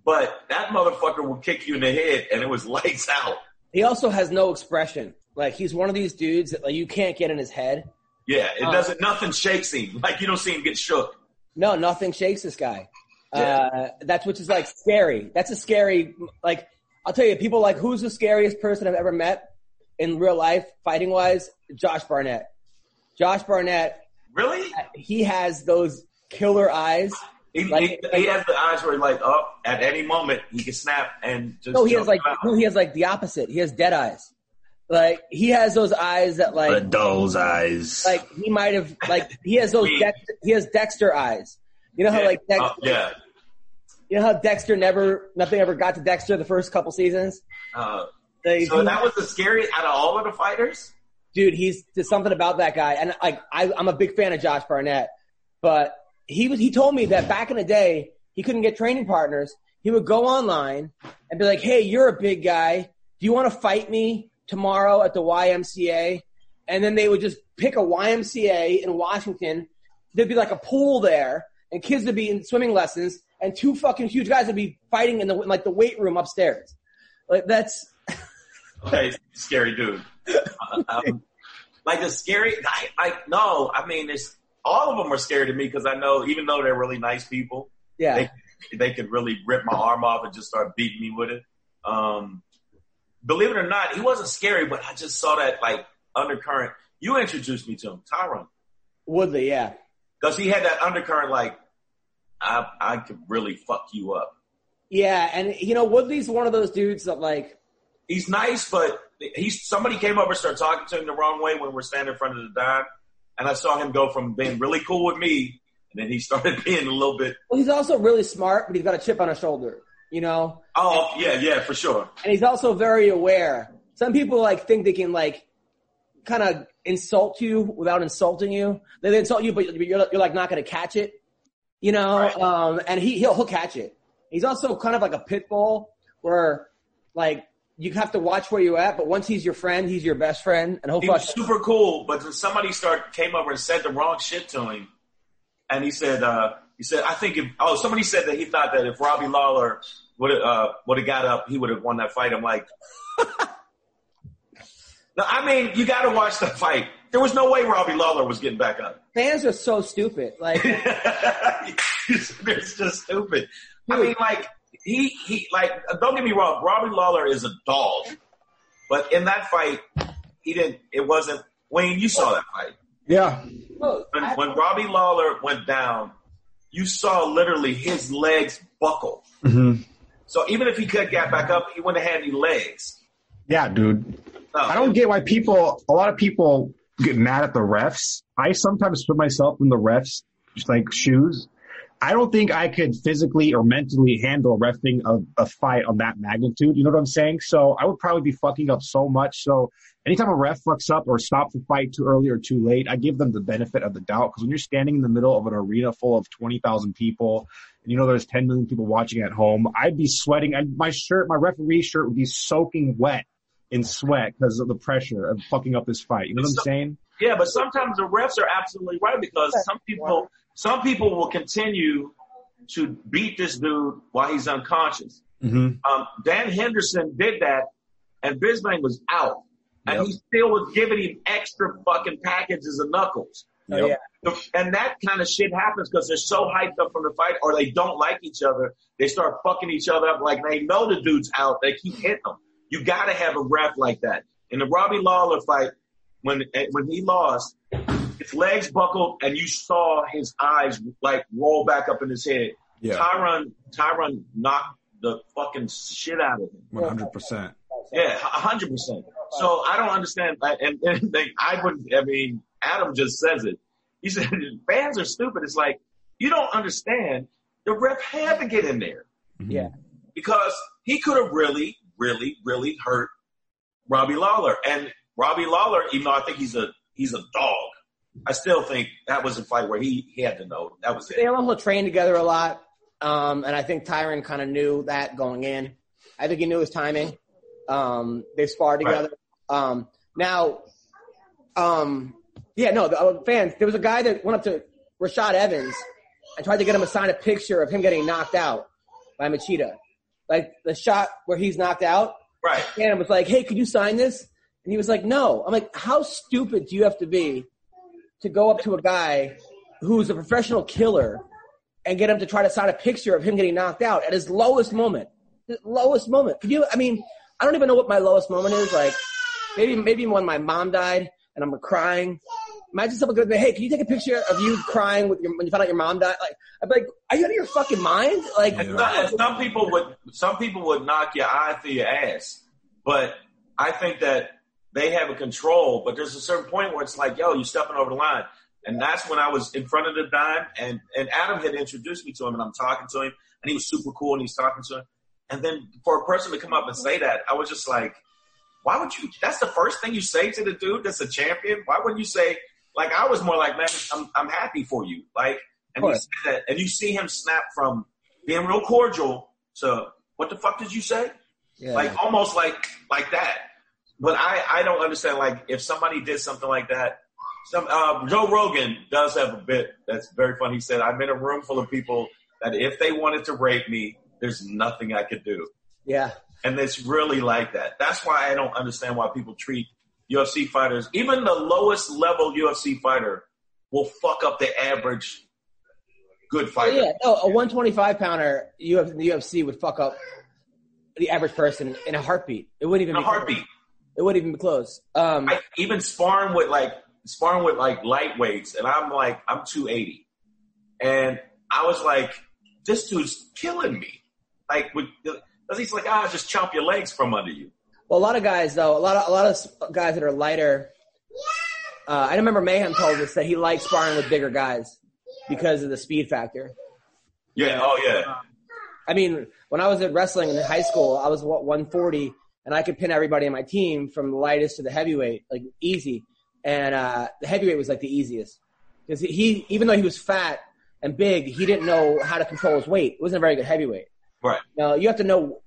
but that motherfucker would kick you in the head, and it was <laughs> lights out. He also has no expression. Like he's one of these dudes that like you can't get in his head. Yeah, it Uh. doesn't. Nothing shakes him. <laughs> Like you don't see him get shook. No, nothing shakes this guy. Yeah. Uh, that's which is like scary. That's a scary. Like I'll tell you, people like who's the scariest person I've ever met in real life, fighting wise? Josh Barnett. Josh Barnett. Really? He has those killer eyes. He, Like- he, he has the eyes where like, oh, at any moment he can snap and just. No, he has like no, he has like the opposite. He has dead eyes. Like he has those eyes that like the doll's eyes. like he might have like he has those <laughs> Me. Dex, he has Dexter eyes. You know how Yeah. like Dex, Oh, yeah. you know how Dexter never nothing ever got to Dexter the first couple seasons. Uh, Like, so he- that was the scariest out of all of the fighters. dude, he's there's something about that guy, and like I, I'm a big fan of Josh Barnett, but he was he told me that back in the day he couldn't get training partners. He would go online and be like, "Hey, you're a big guy. Do you want to fight me tomorrow at the YMCA?" And then they would just pick a YMCA in Washington. There'd be like a pool there, and kids would be in swimming lessons, and two fucking huge guys would be fighting in the like the weight room upstairs. Like that's <laughs> Okay, scary dude. Uh, um, like the scary, I, like no, I mean, it's all of them are scary to me because I know even though they're really nice people, yeah. they they could really rip my arm off and just start beating me with it. Um, believe it or not, he wasn't scary, but I just saw that like undercurrent. You introduced me to him, Tyron, Woodley, yeah. because he had that undercurrent like I I could really fuck you up. Yeah, and you know Woodley's one of those dudes that like He's nice, but he's somebody came over and started talking to him the wrong way when we're standing in front of the dime, and I saw him go from being really cool with me, and then he <laughs> started being a little bit. well, he's also really smart, but he's got a chip on his shoulder, you know. Oh yeah, yeah, for sure. And he's also very aware. Some people like think they can like kind of insult you without insulting you. They insult you, but you're, you're like not going to catch it, you know. Right. Um, and he he'll, he'll catch it. He's also kind of like a pit bull, where like you have to watch where you're at. But once he's your friend, he's your best friend, and he'll He was super cool, but somebody start came over and said the wrong shit to him, and he said, uh, he said, I think if oh somebody said that he thought that if Robbie Lawler would have uh, would have got up, he would have won that fight. I'm like, <laughs> no, I mean you got to watch the fight. There was no way Robbie Lawler was getting back up. Fans are so stupid. Like <laughs> it's just stupid. I mean, like he he like don't get me wrong, Robbie Lawler is a dog, but in that fight, he didn't. It wasn't Wayne. You saw that fight yeah. when, when Robbie Lawler went down. You saw literally his legs buckle. hmm So even if he could get back up, he wouldn't have had any legs. Yeah, dude. No, I don't get why people, a lot of people get mad at the refs. I sometimes put myself in the refs, like shoes. I don't think I could physically or mentally handle refing a, a fight on that magnitude. You know what I'm saying? So I would probably be fucking up so much. So anytime a ref fucks up or stops a fight too early or too late, I give them the benefit of the doubt. Because when you're standing in the middle of an arena full of 20,000 people, and you know there's 10 million people watching at home, I'd be sweating. I'd, my shirt, my referee shirt would be soaking wet in sweat because of the pressure of fucking up this fight. You know what I'm saying? Yeah, but sometimes the refs are absolutely right because some people some people will continue to beat this dude while he's unconscious. Mm-hmm. Um, Dan Henderson did that, and Bisping was out, and Yep. he still was giving him extra fucking packages of knuckles. Oh, Yep. yeah. And that kind of shit happens because they're so hyped up from the fight or they don't like each other. They start fucking each other up like they know the dude's out. They keep hitting them. You gotta have a ref like that. In the Robbie Lawler fight, when, eh, when he lost, his legs buckled and you saw his eyes like roll back up in his head. Yeah. Tyron, Tyron knocked the fucking shit out of him. One hundred percent. Yeah, a hundred percent. So I don't understand. And, and they, I wouldn't. I mean, Adam just says it. He said fans are stupid. It's like you don't understand. The ref had to get in there mm-hmm. Yeah. because he could have really, really, really hurt Robbie Lawler. And Robbie Lawler, even though I think he's a he's a dog, I still think that was a fight where he, he had to know that was it. They also trained together a lot. Um, and I think Tyron kind of knew that going in. I think he knew his timing. Um, they sparred Right. together. Um, now, um, yeah, no, the uh, fans, there was a guy that went up to Rashad Evans and tried to get him to sign a picture of him getting knocked out by Machida. Like the shot where he's knocked out. Right. And was like, hey, could you sign this? And he was like, no. I'm like, how stupid do you have to be to go up to a guy who's a professional killer and get him to try to sign a picture of him getting knocked out at his lowest moment? His lowest moment. Could you, I mean, I don't even know what my lowest moment is. Like, maybe, maybe when my mom died and I'm crying. Imagine someone goes, hey, can you take a picture of you crying with your, when you found out your mom died? Like, I'd be like, are you out of your fucking mind? Like, Yeah. Some, some people would some people would knock your eye through your ass, but I think that they have a control. But there's a certain point where it's like, yo, you're stepping over the line, and that's when I was in front of the dime, and and Adam had introduced me to him, and I'm talking to him, and he was super cool, and he's talking to him, and then for a person to come up and say that, I was just like, why would you? That's the first thing you say to the dude that's a champion. Why wouldn't you say? Like I was more like, man, I'm I'm happy for you. Like, and he said that, and you see him snap from being real cordial to what the fuck did you say? yeah. Like almost like like that. But I I don't understand. Like if somebody did something like that, some uh, Joe Rogan does have a bit that's very funny. He said, "I'm in a room full of people that if they wanted to rape me, there's nothing I could do." yeah. And it's really like that. That's why I don't understand why people treat UFC fighters, even the lowest level UFC fighter, will fuck up the average good Oh, fighter. yeah, no, a 125 pounder the UFC would fuck up the average person in a heartbeat. It wouldn't even In a be close. Heartbeat. It wouldn't even be close. Um, I even sparring with like sparring with like lightweights, and I'm like I'm 280, and I was like, this dude's killing me. Like, with, he's like, ah, just chop your legs from under you. well, a lot of guys though, a lot of a lot of guys that are lighter. Uh, I remember Mayhem told us that he likes sparring with bigger guys because of the speed factor. Yeah. Oh yeah. I mean, when I was at wrestling in high school, I was what 140, and I could pin everybody on my team from the lightest to the heavyweight, like easy. And uh, the heavyweight was like the easiest because he, even though he was fat and big, he didn't know how to control his weight. It wasn't a very good heavyweight. Right. Now you have to know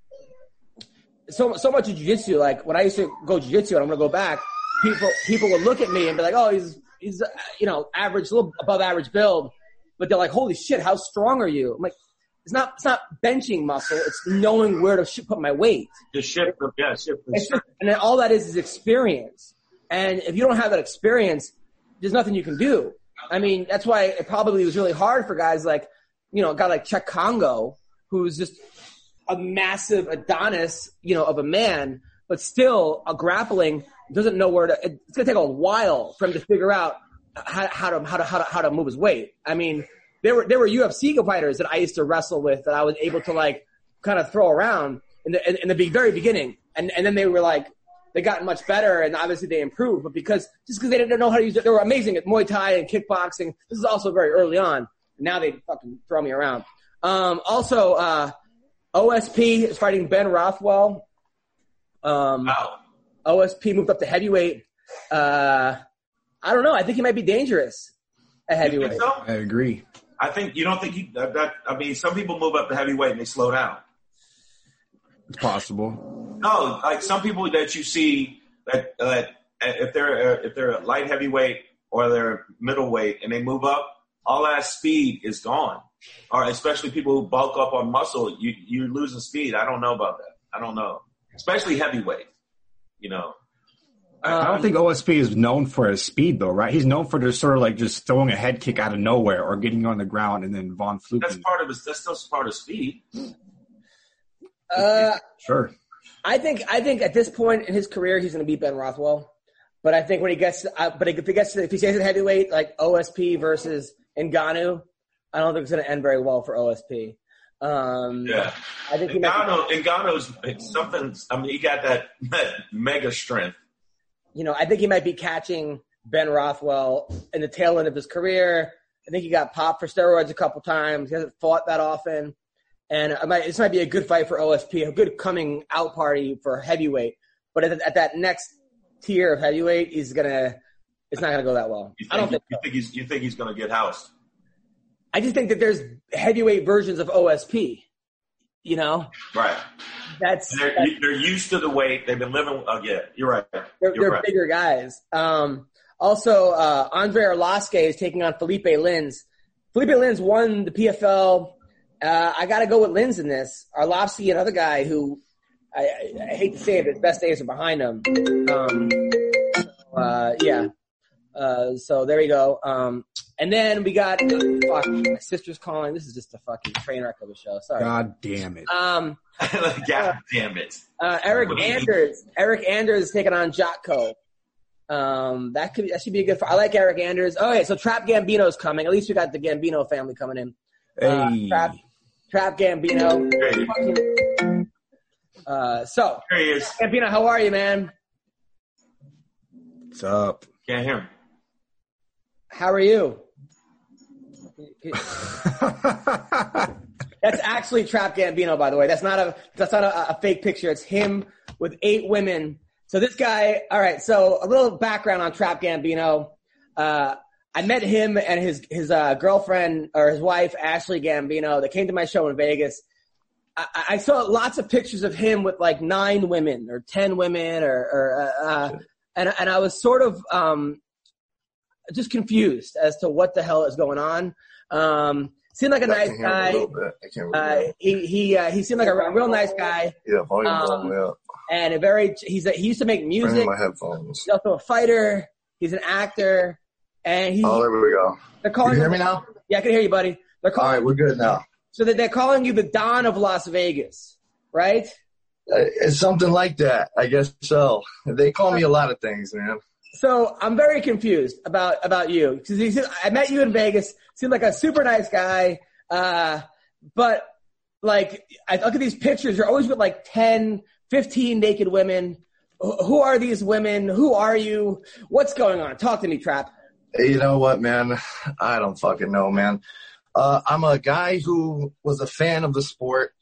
so so much of jiu-jitsu. Like when I used to go jiu-jitsu, and I'm gonna go back, people people would look at me and be like, "Oh, he's he's uh, you know average, a little above average build," but they're like, "Holy shit, how strong are you?" I'm like, "It's not it's not benching muscle. It's knowing where to put my weight." Just shift. The, yeah. Shift. The, just- and then all that is is experience. And if you don't have that experience, there's nothing you can do. I mean, that's why it probably was really hard for guys like, you know, a guy like Cheick Kongo, who's just a massive Adonis, you know, of a man, but still a grappling doesn't know where to. It's gonna take a while for him to figure out how, how to how to how to how to move his weight. I mean, there were there were UFC fighters that I used to wrestle with that I was able to like kind of throw around in the in, in the be- very beginning, and and then they were like they got much better, and obviously they improved, but because just because they didn't know how to use it, they were amazing at Muay Thai and kickboxing. This is also very early on. Now they fucking throw me around. Um, also, uh, OSP is fighting Ben Rothwell. Um, wow. OSP moved up to heavyweight. Uh, I don't know. I think he might be dangerous at You think heavyweight. so? I agree. I think you don't think he. That, that, I mean, some people move up to heavyweight and they slow down. It's possible. No, like some people that you see that that if they're uh, if they're a light heavyweight or they're middleweight and they move up, all that speed is gone. Or especially people who bulk up on muscle, you you're losing speed. I don't know about that. I don't know, especially heavyweight. You know, I don't think OSP is known for his speed though, right? He's known for just sort of like just throwing a head kick out of nowhere or getting on the ground and then Von Flue. That's part of his. That's still part of speed. Uh, Sure. I think I think at this point in his career he's going to beat Ben Rothwell. But I think when he gets, uh, but if he gets, to, if he stays at heavyweight, like OSP versus Ngannou, I don't think it's going to end very well for OSP. Um, Yeah. I think he. Ngannou, Ngannou's something. I mean, he got that, that <laughs> mega strength. You know, I think he might be catching Ben Rothwell in the tail end of his career. I think he got popped for steroids a couple times. He hasn't fought that often. And it might, this might be a good fight for OSP, a good coming out party for heavyweight. But at, at that next tier of heavyweight, he's gonna, it's not gonna go that well. I don't think. you think he's you think he's going to get housed? I just think that there's heavyweight versions of OSP. You know, Right. that's, They're, that's they're used to the weight. They've been living. Oh yeah, you're right. They're, You're they're right. bigger guys. Um, also, uh, Andrei Arlovski is taking on Philipe Lins. Philipe Lins won the PFL. Uh, I got to go with Lins in this. Arlovski, another guy who I, I, I hate to say it, but his best days are behind him. Um, uh, yeah. Uh, so there you go. Um, and then we got fuck, my sister's calling. This is just a fucking train wreck of a show. Sorry. God damn it. Um, <laughs> God damn it! uh, Eric What do you mean? Anders. Eryk Anders is taking on Jotko. Um, that could that should be a good. fight. I like Eryk Anders. Oh yeah, so Trap Gambino's coming. At least we got the Gambino family coming in. Uh, Hey. Trap, Trap Gambino. Hey. Uh, so Here he is. Gambino, how are you, man? What's up? Can't hear him. How are you? <laughs> That's actually Trap Gambino, by the way. That's not a that's not a, a fake picture. It's him with eight women. So this guy, all right. So a little background on Trap Gambino. Uh, I met him and his his uh, girlfriend or his wife Ashley Gambino. They came to my show in Vegas. I, I saw lots of pictures of him with like nine women or ten women or, or uh, uh, and and I was sort of um, just confused as to what the hell is going on. Um, seemed like a nice a guy. can't Uh, he he uh, he seemed like a, a real nice guy yeah, volume um, way up. and a very he's a, he used to make music. my headphones. He's also a fighter. He's an actor, and he's Oh, there we go. they're You calling hear me now? Yeah, I can hear you, buddy. They're calling right, we're good now. so that they're calling you the Don of Las Vegas, right? Uh, It's something like that. I guess so. They call me a lot of things, man. So I'm very confused about about you because I met you in Vegas. Seemed like a super nice guy, uh, but like I look at these pictures. You're always with like 10, 15 naked women. Who are these women? Who are you? What's going on? Talk to me, Trap. You know what, man? I don't fucking know, man. Uh, I'm a guy who was a fan of the sport.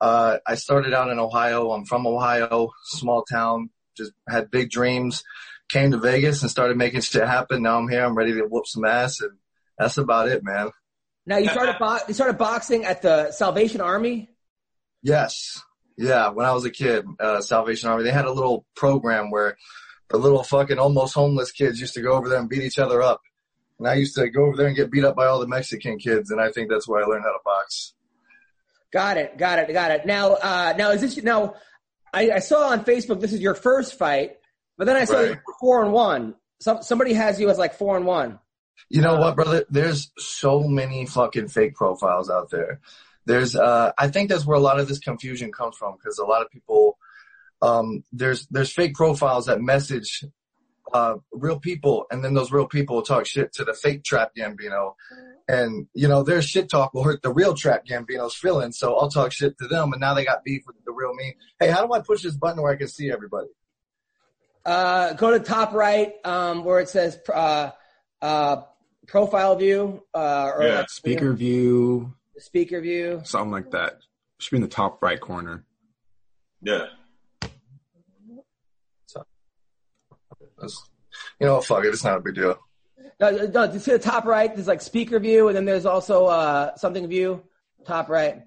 Uh, I started out in Ohio. I'm from Ohio, small town. Just had big dreams. Came to Vegas and started making shit happen. Now I'm here. I'm ready to whoop some ass, and that's about it, man. Now you started bo- you started boxing at the Salvation Army. Yes. Yeah. When I was a kid, uh, Salvation Army, they had a little program where the little fucking almost homeless kids used to go over there and beat each other up. And I used to go over there and get beat up by all the Mexican kids. And I think that's why I learned how to box. Got it, got it, got it. Now, uh, now is this now? I, I saw on Facebook this is your first fight, but then I saw Right. you four and one. Some somebody has you as like four and one. You know what, brother? There's so many fucking fake profiles out there. There's, uh, I think that's where a lot of this confusion comes from because a lot of people, um, there's, there's fake profiles that message, uh, real people and then those real people will talk shit to the fake trap Gambino. And, you know, their shit talk will hurt the real trap Gambino's feelings. So I'll talk shit to them and now they got beef with the real me. Hey, how do I push this button where I can see everybody? Uh, go to top right um, where it says uh, uh, profile view uh, or Yeah, like, Speaker view, speaker view. something like that. Should be in the top right corner. Yeah. That's, you know, fuck it. It's not a big deal. No, no, you see the top right. There's like speaker view, and then there's also uh, something view, top right.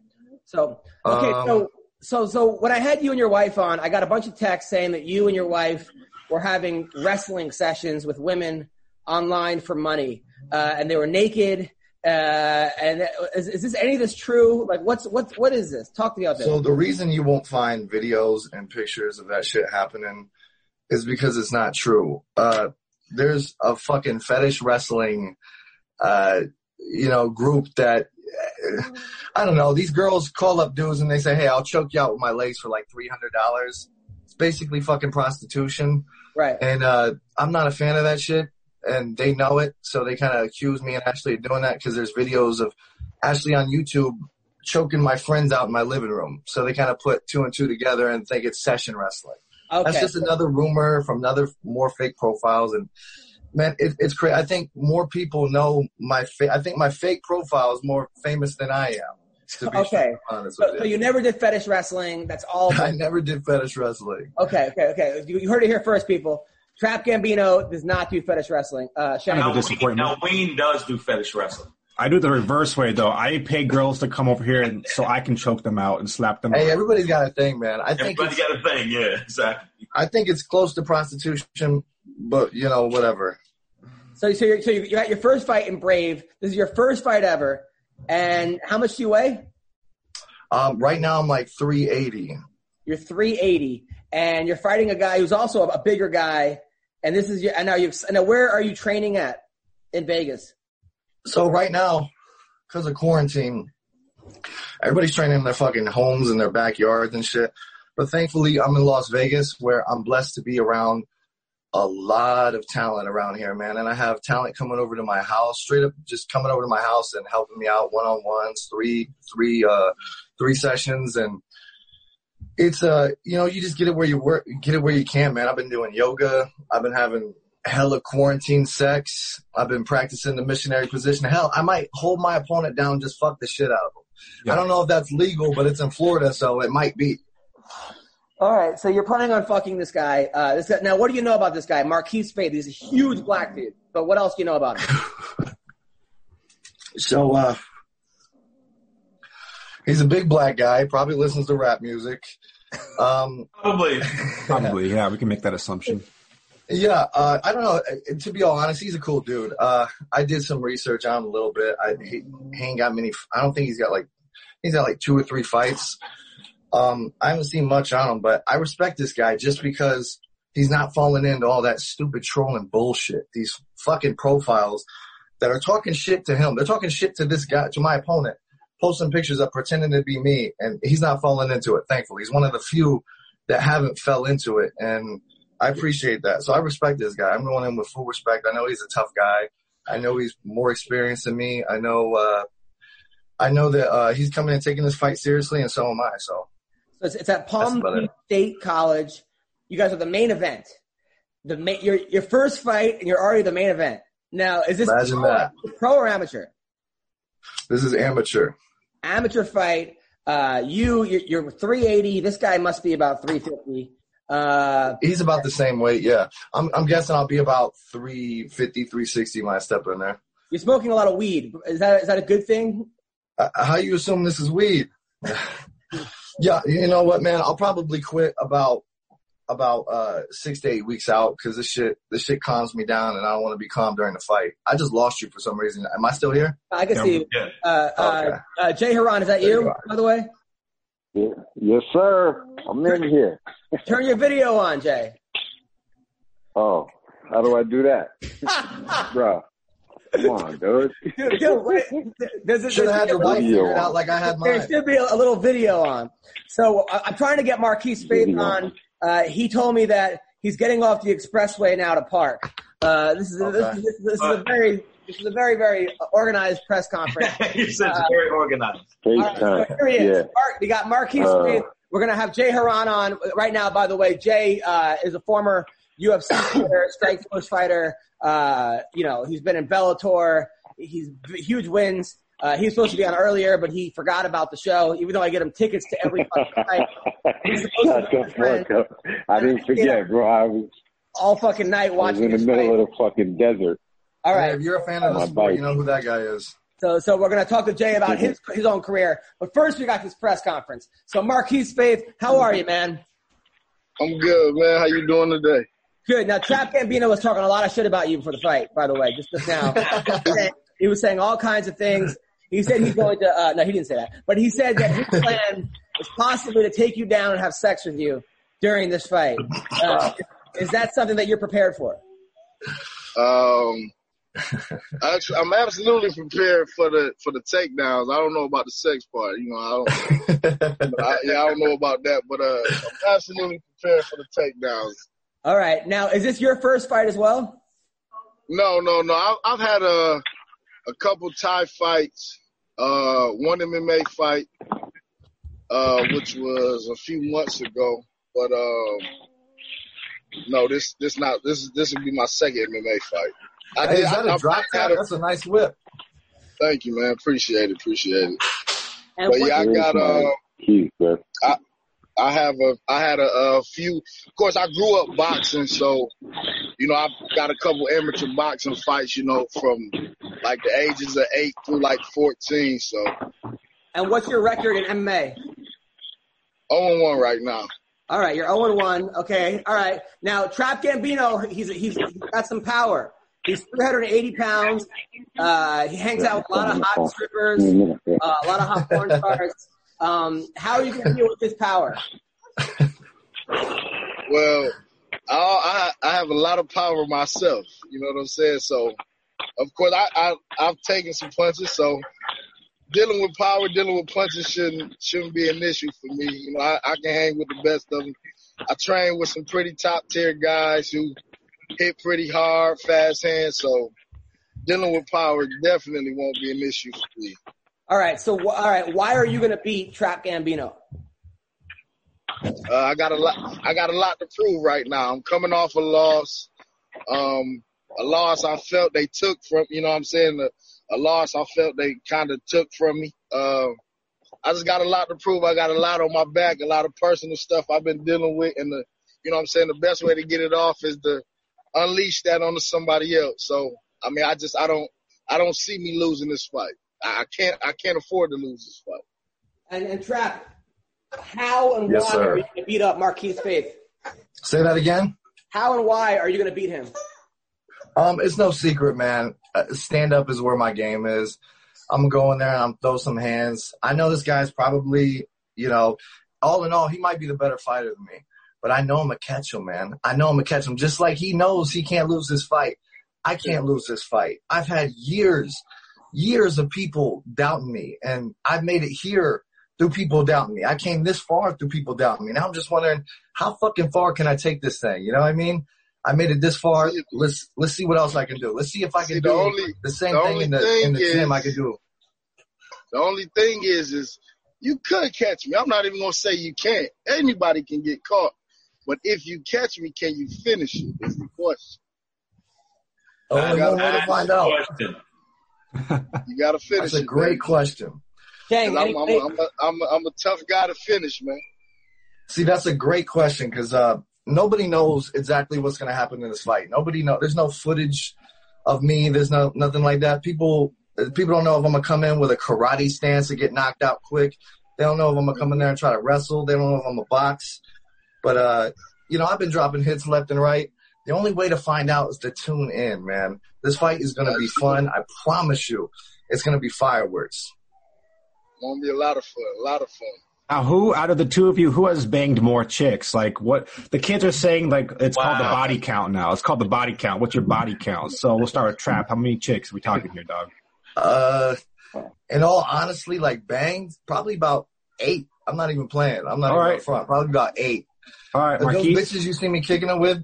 So okay, Um, so so so when I had you and your wife on, I got a bunch of texts saying that you and your wife were having wrestling sessions with women online for money, uh, and they were naked. Uh, and is, is this any of this true? Like, what's what what is this? Talk to me about this. So the reason you won't find videos and pictures of that shit happening is because it's not true. Uh, there's a fucking fetish wrestling, uh, you know, group that I don't know. These girls call up dudes and they say, "Hey, I'll choke you out with my legs for like three hundred dollars." It's basically fucking prostitution, Right. and uh, I'm not a fan of that shit. And they know it, so they kind of accuse me and Ashley of doing that because there's videos of Ashley on YouTube choking my friends out in my living room. So they kind of put two and two together and think it's session wrestling. Okay. That's just another rumor from another more fake profiles and man, it, it's crazy. I think more people know my. Fa- I think my fake profile is more famous than I am. To be Okay. honest so, with so you. you never did fetish wrestling. That's all. <laughs> I never did fetish wrestling. Okay, okay, okay. You, you heard it here first, people. Trap Gambino does not do fetish wrestling. Uh, shout Kind out. of a disappointment. Now, Ween does do fetish wrestling. I do the reverse way though. I pay girls to come over here and so I can choke them out and slap them. Hey, out. everybody's got a thing, man. I think Everybody it's, got a thing, yeah, exactly. I think it's close to prostitution, but you know, whatever. So, so, you're, so you got your first fight in Brave. This is your first fight ever. And how much do you weigh? Um, right now, I'm like 380. You're 380, and you're fighting a guy who's also a, bigger guy. And this is your. And now you. and Now, where are you training at in Vegas? So right now, because of quarantine, everybody's training in their fucking homes and their backyards and shit. But thankfully, I'm in Las Vegas where I'm blessed to be around a lot of talent around here, man. And I have talent coming over to my house, straight up just coming over to my house and helping me out one on ones, three, three, uh, three sessions. And it's, uh, you know, you just get it where you work, get it where you can, man. I've been doing yoga. I've been having hella quarantine sex. I've been practicing the missionary position. Hell, I might hold my opponent down, just fuck the shit out of him. Yeah. I don't know if that's legal, but it's in Florida, so it might be. All right, so you're planning on fucking this guy. Uh, this guy. Now, what do you know about this guy, Marquise Faith? He's a huge black dude. But what else do you know about him? <laughs> So, uh, he's a big black guy, probably listens to rap music. Um, <laughs> Probably. Probably, yeah. We can make that assumption. yeah, uh, I don't know. Uh, To be all honest, he's a cool dude. Uh, I did some research on him a little bit. I, he, he ain't got many, I don't think he's got like, he's got like two or three fights. Um, I haven't seen much on him, but I respect this guy just because he's not falling into all that stupid trolling bullshit. These fucking profiles that are talking shit to him. They're talking shit to this guy, to my opponent, posting pictures of pretending to be me, and he's not falling into it. Thankfully, he's one of the few that haven't fell into it, and I appreciate that. So I respect this guy. I'm going in with full respect. I know he's a tough guy. I know he's more experienced than me. I know. uh I know that uh, he's coming and taking this fight seriously, and so am I. So So it's, it's at Palm Beach. State College. You guys are the main event. The ma- your your first fight, and you're already the main event. Now, is this pro, pro or amateur? this is amateur. Amateur fight. Uh, you you're, you're 380. This guy must be about 350. Uh, He's about the same weight. Yeah, I'm. I'm guessing I'll be about 350, 360 when I step in there. you're smoking a lot of weed. Is that is that a good thing? Uh, how you assume this is weed? <laughs> yeah, you know what, man? I'll probably quit about about uh six to eight weeks out because this shit this shit calms me down, and I don't want to be calm during the fight. I just lost you for some reason. Am I still here? I can Yeah, see you. Yeah. Uh, uh, Okay. uh, Jay Hieron, is that you? Hieron. By the way, Yeah. Yes, sir. I'm in here. <laughs> turn your video on, Jay. Oh, how do I do that, <laughs> bro? Come on, dude. <laughs> Dude, dude, <laughs> wait. There's, there's, Should have had your wife Video figured out like I had mine. There should be a, a little video on. So I, I'm trying to get Marquise Faith on. Uh, he told me that he's getting off the expressway now to park. Uh, this is a, this, Okay. is, this is a very this is a very very organized press conference. <laughs> he said it's very organized. All right, so here he is. Yeah. Mark, we got Marquise Uh, Faith. We're gonna have Jay Hieron on right now. By the way, Jay uh, is a former UFC fighter, <coughs> strike force fighter. Uh, you know, he's been in Bellator. He's huge wins. Uh, he was supposed to be on earlier, but he forgot about the show. Even though I get him tickets to every fucking <laughs> fight, He's supposed to Shut be the my friend. fuck up. I didn't forget, bro. I was, all fucking night I was watching in the this middle fight. of the fucking desert. All right, Hey, if you're a fan of My the sport, bike. you know who that guy is. so so we're gonna talk to Jay about his his own career. But first, we got this press conference. So Marquise Faith, how are you, man? I'm good, man. How you doing today? Good. Now, Trap Gambino was talking a lot of shit about you before the fight, by the way, just, just now. he was saying all kinds of things. He said he's going to, uh, no, he didn't say that, but he said that his plan is possibly to take you down and have sex with you during this fight. Uh, Is that something that you're prepared for? Um, actually, I'm absolutely prepared for the for the takedowns. I don't know about the sex part. You know, I don't. <laughs> I, yeah, I don't know about that, but uh, I'm absolutely prepared for the takedowns. All right. Now, is this your first fight as well? No, no, no. I've, I've had a a couple Thai fights. Uh, one MMA fight, uh, which was a few months ago. But um, no, this this not this this would be my second MMA fight. I Hey, did. is that I, a I- drop I tap? That's a nice whip. Thank you, man. Appreciate it. Appreciate it. And But yeah, I got uh. Keith, man. I have a I had a, a few. Of course, I grew up boxing, so you know I've got a couple amateur boxing fights. You know, from like the ages of eight through like fourteen. So and what's your record in MMA? zero and one right now. All right, you're 0 1. Okay, all right. Now, Trap Gambino, he's he's, he's got some power. He's 380 pounds. Uh, he hangs out with a lot of hot strippers, uh, a lot of hot porn stars. Um, how are you going to deal with this power? Well, I, I have a lot of power myself. You know what I'm saying? So, of course, I, I I've taken some punches. So, dealing with power, dealing with punches shouldn't shouldn't be an issue for me. You know, I, I can hang with the best of them. I train with some pretty top tier guys who hit pretty hard, fast hands. So, dealing with power definitely won't be an issue for me. All right, so all right, why are you going to beat Trap Gambino? Uh, I got a lot. I got a lot to prove right now. I'm coming off a loss. Um, a loss I felt they took from. You know what I'm saying? A, a loss I felt they kind of took from me. Uh, I just got a lot to prove. I got a lot on my back, a lot of personal stuff I've been dealing with, and the, you know what I'm saying. The best way to get it off is to unleash that onto somebody else. So I mean, I just I don't I don't see me losing this fight. I, I can't I can't afford to lose this fight. And, and Trap, how and Yes, why sir. are you going to beat up Marquise Faith? Say that again. How and why are you going to beat him? Um, it's no secret, man. Uh, Stand up is where my game is. I'm going there and I'm throw some hands. I know this guy's probably, you know, all in all, he might be the better fighter than me. But I know I'm gonna catch him, man. I know I'm gonna catch him. Just like he knows he can't lose this fight. I can't lose this fight. I've had years, years of people doubting me, and I've made it here through people doubting me. I came this far through people doubting me. Now I'm just wondering how fucking far can I take this thing? You know what I mean? I made it this far. Let's let's see what else I can do. Let's see if I can See, the do only- the same the thing in the thing in the gym. is- I can do. The only thing is, is you could catch me. I'm not even gonna say you can't. Anybody can get caught, but if you catch me, can you finish it? Is the question. Only got- one way to find out. question. You gotta finish That's a it. great baby. question. 'Cause Dang, I'm, I'm, I'm, a, I'm, a, I'm a tough guy to finish, man. See, that's a great question because uh, nobody knows exactly what's going to happen in this fight. Nobody know. There's no footage of me. There's no nothing like that. People people don't know if I'm gonna come in with a karate stance and get knocked out quick. They don't know if I'm gonna come in there and try to wrestle. They don't know if I'm a box. But uh, you know, I've been dropping hits left and right. The only way to find out is to tune in, man. This fight is gonna be fun. I promise you, it's gonna be fireworks. Gonna be a lot of fun. A lot of fun. Now, who out of the two of you who has banged more chicks? Like what the kids are saying, like it's called the body count now. It's called the body count. What's your body count? So we'll start with Trap. How many chicks are we talking here, dog? Uh, in all honestly, like banged, probably about eight. I'm not even playing. I'm not All even right. up front. Probably about eight. All right, But those bitches you see me kicking it with,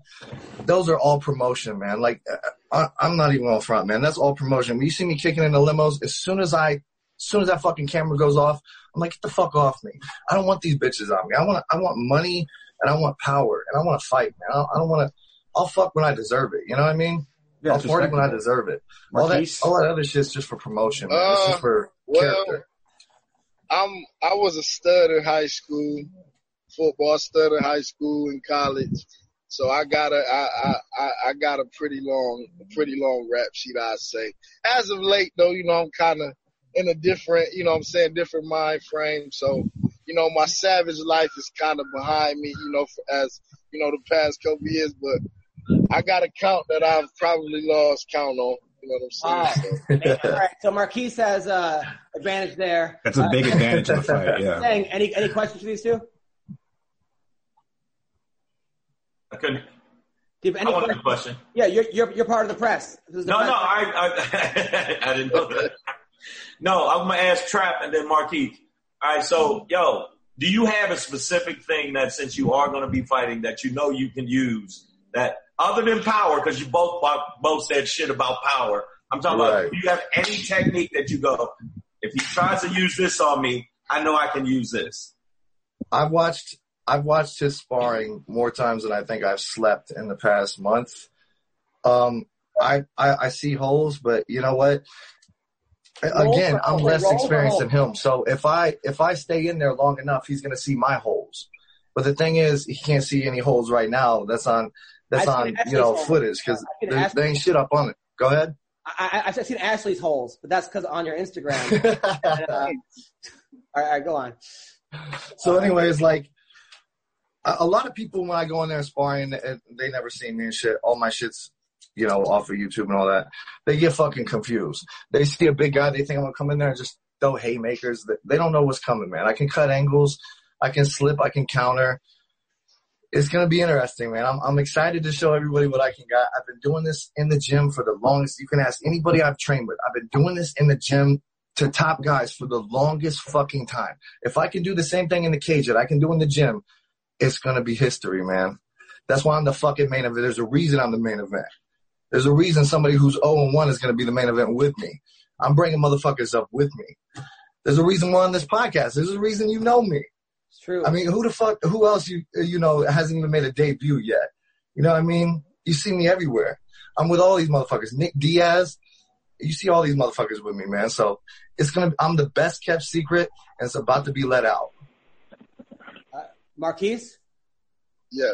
those are all promotion, man. Like, I, I'm not even on front, man. That's all promotion. When you see me kicking in the limos, as soon as I, as soon as that fucking camera goes off, I'm like, get the fuck off me. I don't want these bitches on me. I want, I want money and I want power and I want to fight, man. I don't, I don't want to. I'll fuck when I deserve it. You know what I mean? Yeah, I'll it's party when I deserve it. All that, all that other shit's just for promotion, man. it's Uh, just for well, character. I'm I was a stud in high school, football stud in high school and college. So I got a I, I, I, I got a pretty long pretty long rap sheet I'd say. As of late though, you know, I'm kinda in a different you know what I'm saying, different mind frame. So, you know, my savage life is kinda behind me, you know, for, as you know, the past couple years, but I got a count that I've probably lost count on. You know what I'm saying? So, all right, so Marquise has uh, advantage there. That's a big advantage of the fight. <laughs> Yeah. Dang, any any questions for these two? I couldn't. Do you have I any want a question. Yeah, you're, you're, you're part of the press. This is the No, press. no, I, I, <laughs> I didn't know that. No, I'm gonna ask Trap and then Marquise. All right, so yo, do you have a specific thing that since you are gonna be fighting that you know you can use that other than power, because you both both said shit about power. I'm talking Right. about do you have any technique that you go, if he tries to use this on me, I know I can use this. I've watched I've watched his sparring more times than I think I've slept in the past month. Um, I, I I see holes, but you know what? Again, I'm less experienced than him, so if I if I stay in there long enough, he's gonna see my holes. But the thing is, he can't see any holes right now. That's on that's on you know holes. footage because there, there ain't shit up on it. Go ahead. I, I, I've seen Ashley's holes, but that's because on your Instagram. And, <laughs> uh, all, right, all right, go on. So, anyways, like a, lot of people when I go in there sparring, they never see me and shit. All my shit's you know off of YouTube and all that. They get fucking confused. They see a big guy, they think I'm gonna come in there and just throw haymakers. They- They don't know what's coming, man. I can cut angles, I can slip, I can counter. It's gonna be interesting, man. I'm I'm excited to show everybody what I can got. I've been doing this in the gym for the longest. You can ask anybody I've trained with. I've been doing this in the gym to top guys for the longest fucking time. If I can do the same thing in the cage that I can do in the gym, it's gonna be history, man. That's why I'm the fucking main event. There's a reason I'm the main event. There's a reason somebody who's 0 and 1 is gonna be the main event with me. I'm bringing motherfuckers up with me. There's a reason we're on this podcast. There's a reason you know me. It's true. I mean, who the fuck, who else you, you know, hasn't even made a debut yet? You know what I mean? You see me everywhere. I'm with all these motherfuckers. Nick Diaz, you see all these motherfuckers with me, man. So it's gonna, I'm the best kept secret and it's about to be let out. Marquise? Yeah.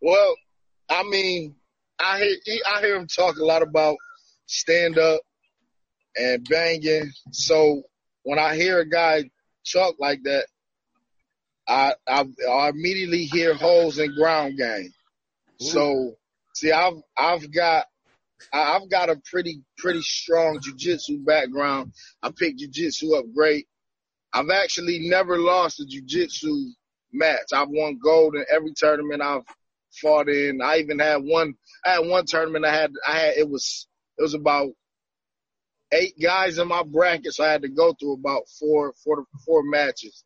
Well, I mean, I hear he- I hear him talk a lot about stand up and banging. So when I hear a guy talk like that, I I, I immediately hear holes in ground game. So see, I've I've got I've got a pretty pretty strong jujitsu background. I picked jujitsu up great. I've actually never lost a jujitsu match. I've won gold in every tournament I've fought in. I even had one. I had one tournament. I had. I had. It was. It was about eight guys in my bracket, so I had to go through about four, four, four matches.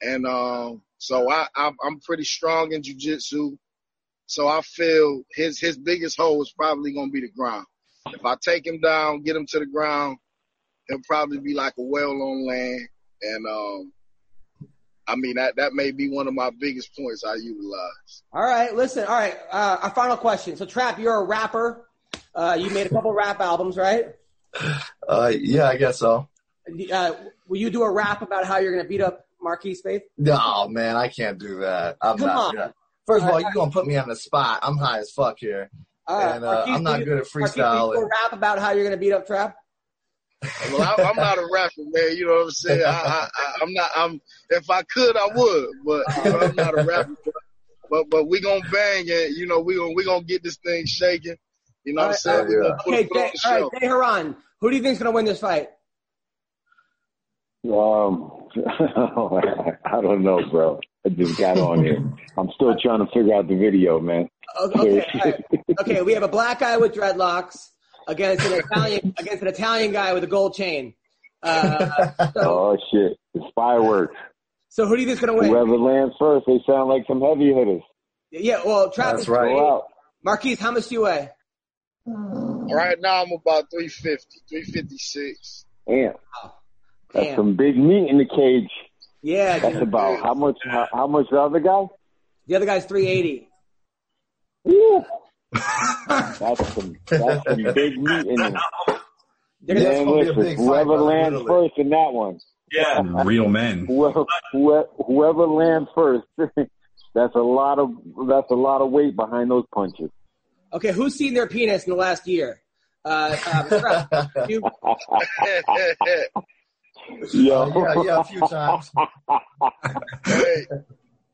And um, so I, I'm, I'm pretty strong in jujitsu. So I feel his his biggest hole is probably gonna be the ground. If I take him down, get him to the ground, he'll probably be like a whale on land. And um, I mean that that may be one of my biggest points I utilize. All right, listen. All right, uh, our final question. So, Trap, you're a rapper. Uh, you made a couple rap albums, right? Uh, yeah, I guess so. Uh, will you do a rap about how you're going to beat up Marquise Faith? No, man, I can't do that. I'm Come not. on. yeah. First of all, All right. you're gonna put me on the spot. I'm high as fuck here. All right, And, uh, I'm not will good at Marquise, will you freestyle do a and- rap about how you're going to beat up Trap? Well, I, I'm not a rapper, man. You know what I'm saying? I, I, I, I'm not. I'm. If I could, I would, but you know, I'm not a rapper. But but, but we gonna bang it. You know, we gonna we gonna get this thing shaking. You know what I'm saying? We gonna put, put on Jay, the all show. right, Jay Hieron. Who do you think's going to win this fight? Um, <laughs> I don't know, bro. I just got on here. I'm still trying to figure out the video, man. Okay, okay, all right. <laughs> okay, we have a black guy with dreadlocks against an Italian <laughs> against an Italian guy with a gold chain. Uh, so, <laughs> Oh shit, it's fireworks. so who do you think's going to win? Whoever lands first, they sound like some heavy hitters. Yeah, well, Trap That's right. Go out. Marquise, how much do you weigh? Right now, I'm about 350, 356. Damn, that's Damn. some big meat in the cage. Yeah, That's dude. about how much? How, how much the other guy? the other guy's 380. Woo. That's some that's some big meat in there. They're Man, gonna be a listen, big fight, whoever lands literally. first in that one, Yeah. Real men. whoever, whoever whoever lands first, <laughs> that's a lot of that's a lot of weight behind those punches. okay, who's seen their penis in the last year? Uh, Trap, <laughs> you, Yo, Uh, <laughs> yeah, yeah, a few times.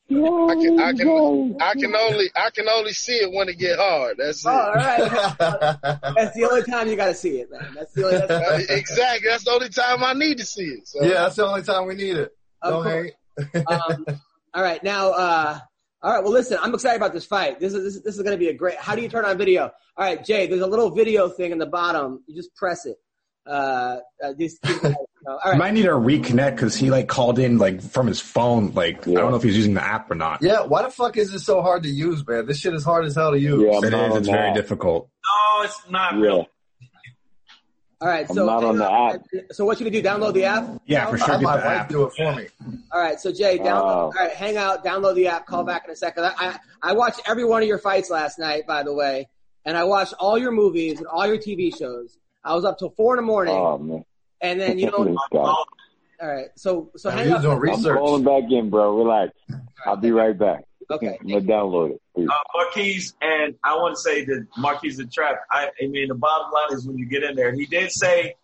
Hey, I can, I can, I can only, I can only see it when it get hard. That's it. oh, all right. <laughs> That's the only time you got to see it, man. That's the only. That's, Uh, exactly. That's the only time I need to see it. So. yeah, that's the only time we need it. Of Don't hate. um, all right, now uh, All right. Well, listen, I'm excited about this fight. This is this is, this is going to be a great. How do you turn on video? All right, Jay. There's a little video thing in the bottom. You just press it. Uh, uh these. these guys, you know. All He right. might need to reconnect because he like called in like from his phone. Like I don't know if he's using the app or not. Yeah, why the fuck is it so hard to use, man? This shit is hard as hell to use. Yeah, I'm It not is. on It's very app. difficult. No, it's not Yeah. real. All right. I'm So not on the app. So what you gonna do? Download the app. Yeah, for sure. had Get my the wife app. do it for me. All right, so Jay, download. Wow. All right, hang out, download the app, call back in a second. I, I I watched every one of your fights last night, by the way, and I watched all your movies and all your TV shows. I was up till four in the morning, Oh man, and then you know. All right, so so Man, hang he was out. doing I'm research. calling back in, bro. Relax. I'll be right back. Okay. I'm gonna download it. Peace. Uh, Marquise, and I want to say that Marquise the Trap. I, I mean, the bottom line is when you get in there, he did say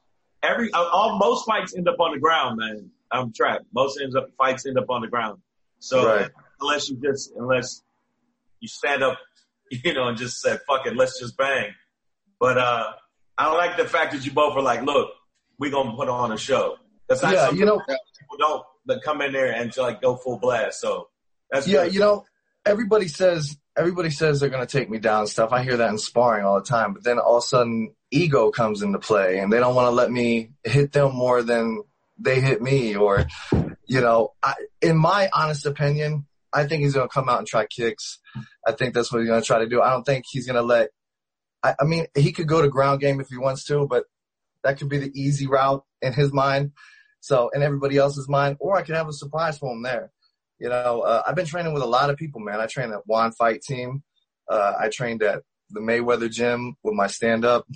every uh, all most fights end up on the ground, man. I'm trapped. Most ends up fights end up on the ground. So Right. unless you just unless you stand up, <laughs> you know, and just say fuck it, let's just bang. But uh I like the fact that you both are like, look, we're gonna put on a show. That's not Yeah, something you know, people don't that come in there and like go full blast. So that's yeah, you know, everybody says everybody says they're gonna take me down and stuff. I hear that in sparring all the time, but then all of a sudden ego comes into play and they don't want to let me hit them more than they hit me or you know, I, in my honest opinion, I think he's gonna come out and try kicks. I think that's what he's gonna try to do. I don't think he's gonna let I, I mean, he could go to ground game if he wants to, but that could be the easy route in his mind. So, in everybody else's mind, or I could have a surprise for him there. You know, uh, I've been training with a lot of people, man. I trained at One Fight Team. Uh, I trained at the Mayweather Gym with my stand up.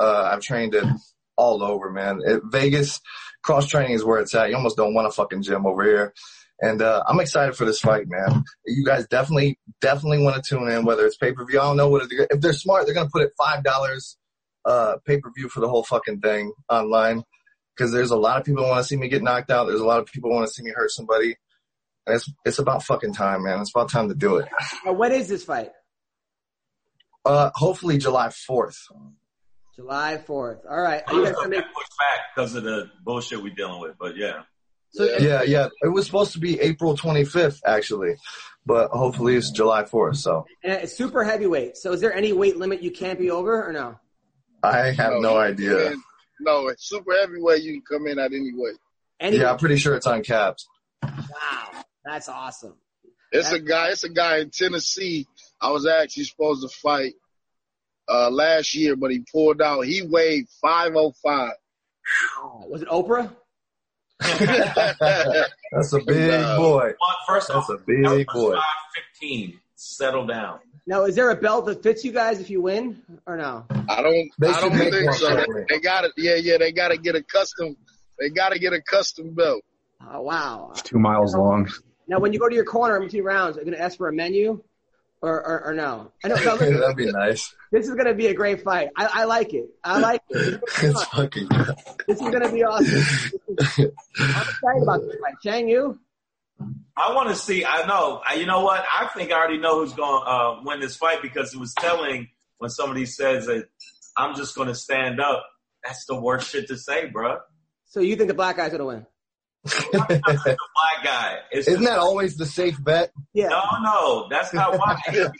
Uh, I've trained it all over, man. It, Vegas, cross training is where it's at. You almost don't want a fucking gym over here. And, uh, I'm excited for this fight, man. You guys definitely, definitely want to tune in, whether it's pay per view. I don't know what it, if they're smart, they're going to put it $5, uh, pay per view for the whole fucking thing online. Cause there's a lot of people want to see me get knocked out. There's a lot of people want to see me hurt somebody. And it's, it's about fucking time, man. It's about time to do it. Now, when is this fight? Uh, hopefully July 4th. July fourth. All right. Are I'm you guys gonna gonna get make, pushed back because of the bullshit we're dealing with. But yeah, so, Yeah, yeah. It was supposed to be April 25th, actually, but hopefully it's July 4th. So and it's super heavyweight. So, is there any weight limit you can't be over, or no? I have no you idea. in- No, it's super heavyweight. You can come in at any weight. Any? Yeah, I'm pretty sure it's on caps. Wow, that's awesome. It's a guy. It's a guy in Tennessee. I was actually supposed to fight uh, last year, but he pulled out. He weighed five oh five. Oh, was it Oprah? <laughs> That's a big boy. Well, first That's off, a big boy. Five fifteen. Settle down. Now, is there a belt that fits you guys if you win, or no? I don't. They I don't make think so. for They, they got it. Yeah, yeah. They got to get a custom. They got to get a custom belt. Oh, wow. It's two miles long. Now, when you go to your corner in between rounds, are you going to ask for a menu, or or, or no? I know. no, listen, <laughs> That'd be nice. this is going to be a great fight. I, I like it. I like it. <laughs> It's fucking. This is going to be awesome. <laughs> I'm excited about this fight. Shang, you? I want to see. I know. I, you know what? I think I already know who's going to uh, win this fight because it was telling when somebody says that I'm just going to stand up. That's the worst shit to say, bro. So you think the black guy's going to win? I'm the black guy. It's Isn't just- that always the safe bet? Yeah. No, no, that's not why. <laughs> because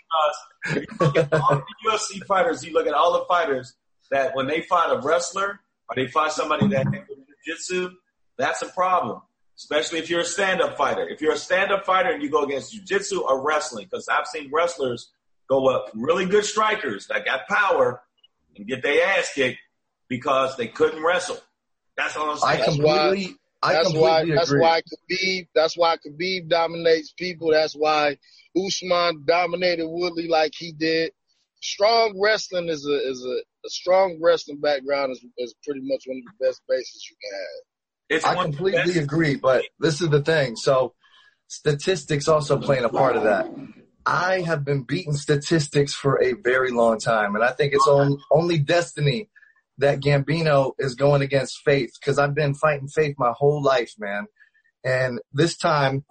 if you look at all the UFC fighters, you look at all the fighters that when they fight a wrestler or they fight somebody that can do jiu-jitsu, that's a problem. Especially if you're a stand-up fighter. If you're a stand-up fighter and you go against jiu-jitsu or wrestling, because I've seen wrestlers go up really good strikers that got power and get their ass kicked because they couldn't wrestle. That's all I'm I saying. That's why- completely. I That's why. completely That's agree. why Khabib. That's why Khabib dominates people. That's why Usman dominated Woodley like he did. Strong wrestling is a is a, a strong wrestling background is, is pretty much one of the best bases you can have. It's I one of the completely best- agree, but this is the thing. So statistics also playing a part of that. I have been beating statistics for a very long time, and I think it's on, only destiny that Gambino is going against Faith because I've been fighting Faith my whole life, man. And this time,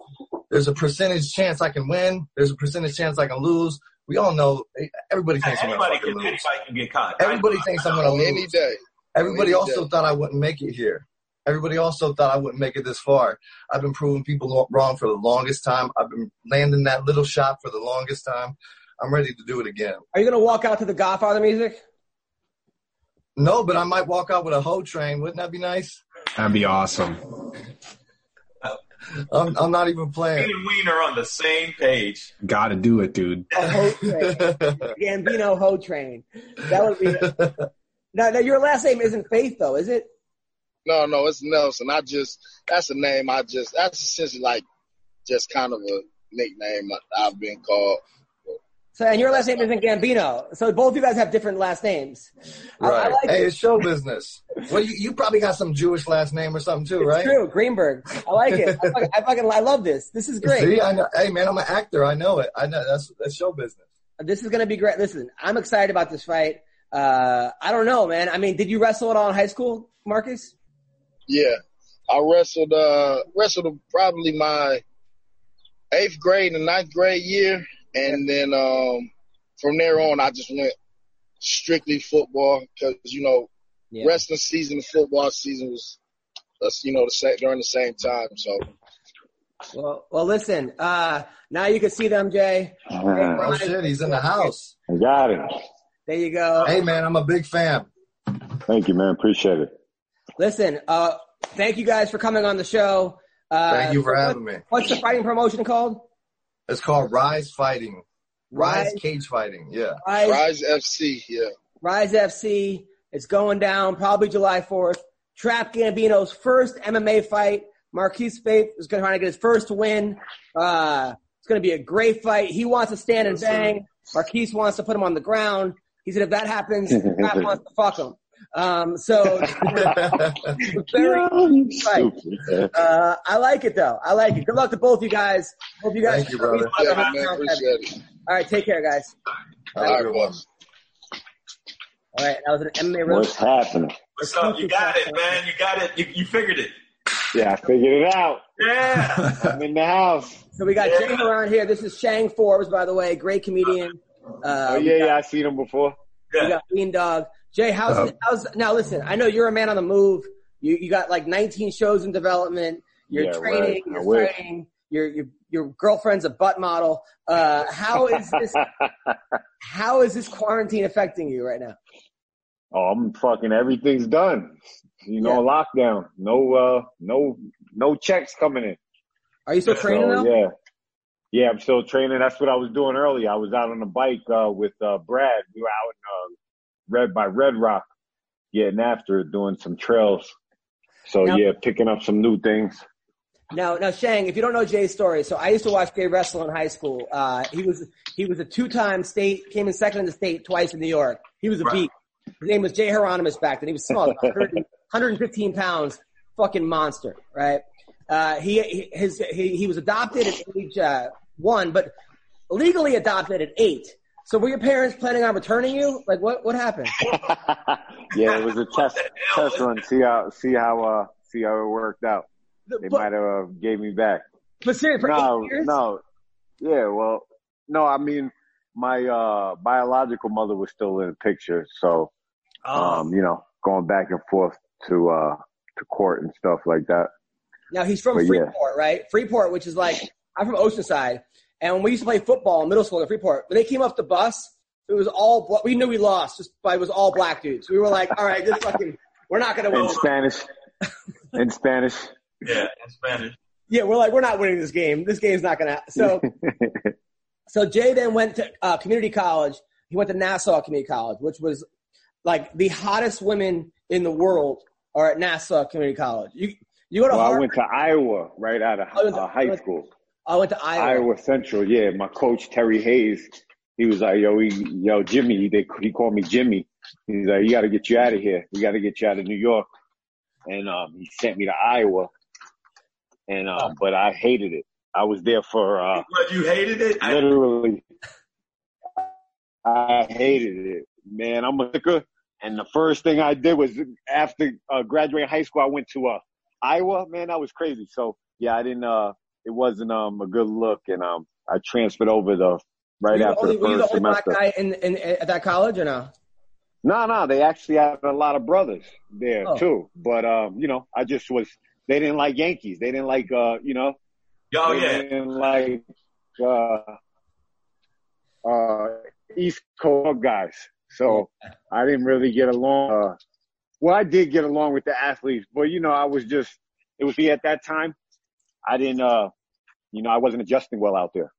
there's a percentage chance I can win. There's a percentage chance I can lose. We all know eh, everybody thinks I'm Anybody gonna can, lose. can get caught. Everybody I- thinks I'm gonna On any lose. day. Everybody Any also day. thought I wouldn't make it here. Everybody also thought I wouldn't make it this far. I've been proving people wrong for the longest time. I've been landing that little shot for the longest time. I'm ready to do it again. Are you gonna walk out to the Godfather music? No, but I might walk out with a hoe train. Wouldn't that be nice? That'd be awesome. <laughs> I'm, I'm not even Me playing. and Ween are on the same page. Gotta do it, dude. A hoe train. <laughs> Gambino hoe train. That would be. <laughs> Now, now, your last name isn't Faith, though, is it? No, no, it's Nelson. I just that's a name I just that's essentially like just kind of a nickname I've been called. So, and your last name isn't Gambino. So both of you guys have different last names. I- I right. like hey, it. it's show business. Well, you, you probably got some Jewish last name or something too, It's right? true, Greenberg. I like it. I fucking, I fucking, I love this. This is great. See, I know. Hey, man, I'm an actor. I know it. I know that's that's show business. This is gonna be great. Listen, I'm excited about this fight. Uh, I don't know, man. I mean, did you wrestle at all in high school, Marcus? Yeah, I wrestled uh wrestled probably my eighth grade and ninth grade year, and then um from there on I just went strictly football because you know Yeah. wrestling season and football season was that's you know the same during the same time. So Well, well, listen. Uh, now you can see them, Jay. Oh shit, he's in the house. I got it. There you go. Hey, man, I'm a big fan. Thank you, man. Appreciate it. Listen, uh, thank you guys for coming on the show. Uh, Thank you for so what- having me. What's the fighting promotion called? It's called Rise Fighting. Rise, Rise- Cage Fighting. Yeah. Rise, Rise FC, yeah. Rise FC. It's going down probably July 4th. Trap Gambino's first MMA fight. Marquise Faith is going to try to get his first win. Uh, it's going to be a great fight. He wants to stand and bang. Marquise wants to put him on the ground. He said if that happens, <laughs> Trap wants to fuck him. Um, so <laughs> very right. Uh, I like it though. I like it. Good luck to both you guys. Hope you guys. Thank you, brother. Yeah, man, appreciate it. All right, take care, guys. Have a All good right, one. boss. All right, that was an MMA What's roast. happening? What's up? You got it, man. You got it. You, you figured it. Yeah, I figured it out. Yeah. I'm in the house. So we got Jay Hieron here. This is Shang Forbes, by the way, great comedian. Uh, Oh yeah, yeah, I've seen him before. We Good. got Bean Dog. Jay, how's, Uh, how's now? Listen, I know you're a man on the move. You you got like 19 shows in development. You're Yeah, training. right. You're fighting. Your your your girlfriend's a butt model. Uh, how is this? <laughs> how is this quarantine affecting you right now? oh, I'm fucking everything's done. You know, lockdown. No, uh, no, no checks coming in. Are you still training So, yeah, yeah, I'm still training. That's what I was doing earlier. I was out on the bike uh, with uh, Brad. We were out in uh, Red by Red Rock, getting after it, doing some trails. So Now- yeah, picking up some new things. Now, now, Shang, if you don't know Jay's story, so I used to watch Jay wrestle in high school. Uh, he was he was a two-time state, came in second in the state twice in New York. He was a beat. His name was Jay Hieronymus back then. He was small, 100 115 <laughs> pounds, fucking monster, right? Uh, he, he his he, he was adopted at age uh, one, but legally adopted at eight. So were your parents planning on returning you? Like what what happened? <laughs> yeah, it was a test test run. See how see how uh see how it worked out. They But, might have uh, gave me back. but seriously, for no, no. Yeah, well, no, I mean, my, uh, biological mother was still in the picture. So, Oh. um, you know, going back and forth to, uh, to court and stuff like that. Now he's from But, yeah. Freeport, right? Freeport, which is like I'm from Oceanside, and when we used to play football in middle school in Freeport, when they came off the bus, it was all bla- we knew we lost, just but it was all black dudes. We were like, all right, this fucking we're not gonna win. In Spanish, in Spanish. Yeah, in Spanish. Yeah, we're like we're not winning this game. This game's not gonna. So <laughs> so Jay then went to uh, community college. He went to Nassau Community College, which was like the hottest women in the world are at Nassau Community College. You you go to well, I went to Iowa right out of I to- uh, high school. I went to Iowa. Iowa Central. Yeah, my coach Terry Hayes. He was like, "Yo, he, yo, Jimmy." They he called me Jimmy. He's like, "You got to get you out of here. We got to get you out of New York." And um, he sent me to Iowa. And um, but I hated it. I was there for uh, What, you hated it? Literally. I hated it, man. I'm a liquor, and the first thing I did was after uh, graduating high school, I went to uh, Iowa. Man, that was crazy. So yeah, I didn't. uh It wasn't um a good look, and um I transferred over the Were right you the after only, the were you the first only black guy in, in, at that college or no? No, no, they actually had a lot of brothers there Oh. too. But um, you know, I just was. They didn't like Yankees. They didn't like uh, you know. Oh they yeah. didn't like uh, uh, East Coast guys. So I didn't really get along. Uh, well, I did get along with the athletes, but you know, I was just. It was me at that time. I didn't. uh You know, I wasn't adjusting well out there.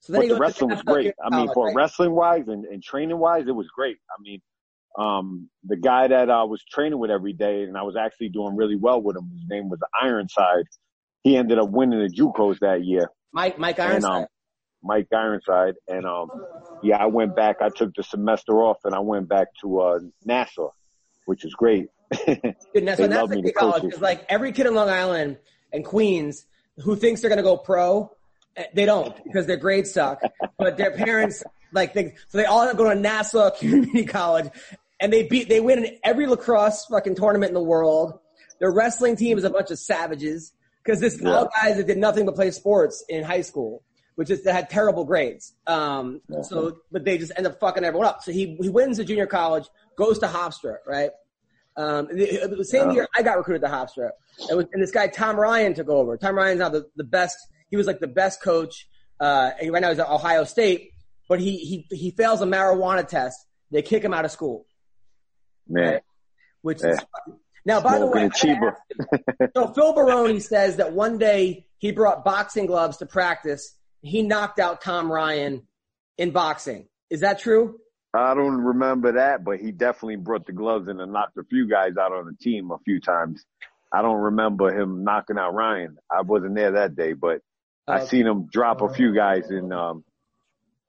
So But the wrestling was great. I mean, for right? wrestling wise and, and training wise, it was great. I mean, um, the guy that I was training with every day, and I was actually doing really well with him. His name was Ironside. He ended up winning the JUCOs that year, Mike Mike and Ironside. um, Mike Ironside. And um, yeah, I went back. I took the semester off, and I went back to uh, Nassau, which is great. <laughs> Dude, now, so that's love the me key to college like every kid in Long Island and Queens who thinks they're gonna go pro, eh, they don't because their grades suck. but their parents like think so they all go to Nassau <laughs> Community College and they beat they win in every lacrosse fucking tournament in the world. Their wrestling team is a bunch of savages because this all guys that did nothing but play sports in high school, which is that had terrible grades. Um, so but they just end up fucking everyone up. So he he wins the junior college, goes to Hofstra, right? Um, the, the same year I got recruited to Hofstra, it was, and this guy Tom Ryan took over. Tom Ryan's now the, the best. He was like the best coach. Uh, and right now he's at Ohio State, but he he he fails a marijuana test. They kick him out of school, Man, which is now. By the way, Smoking a I gotta ask you, so Phil Baroni says that one day he brought boxing gloves to practice. He knocked out Tom Ryan in boxing. Is that true? I don't remember that, but he definitely brought the gloves in and knocked a few guys out on the team a few times. I don't remember him knocking out Ryan. I wasn't there that day, but I Uh, seen him drop a few guys in um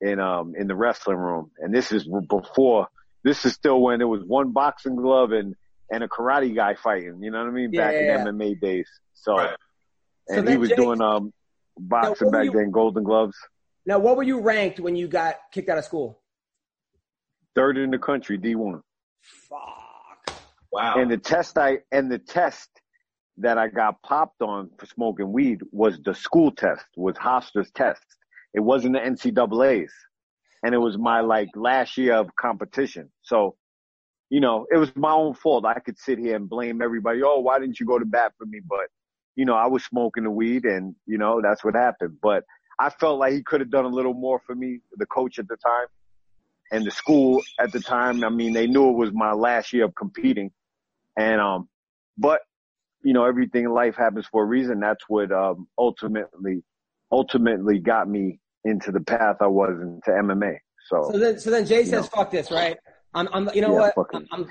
in um in the wrestling room. And this is before this is still when there was one boxing glove and and a karate guy fighting, you know what I mean? Back Yeah. in MMA days. So Right. So and he was Jake- doing um boxing back you- then, golden gloves. Now, what were you ranked when you got kicked out of school? Third in the country, D one. Fuck. Wow. And the test I and the test that I got popped on for smoking weed was the school test, was Hofstra's test. It wasn't the NCAA's. And it was my like last year of competition. So, you know, it was my own fault. I could sit here and blame everybody. Oh, why didn't you go to bat for me? But, you know, I was smoking the weed and, you know, that's what happened. But I felt like he could have done a little more for me, the coach at the time and the school at the time. I mean, they knew it was my last year of competing. And, um, but, you know, everything in life happens for a reason. That's what, um, ultimately, ultimately got me into the path I was into MMA. So, So then, so then Jay says, know. "Fuck this, right? I'm, I'm, you know Yeah, what? I'm. I'm,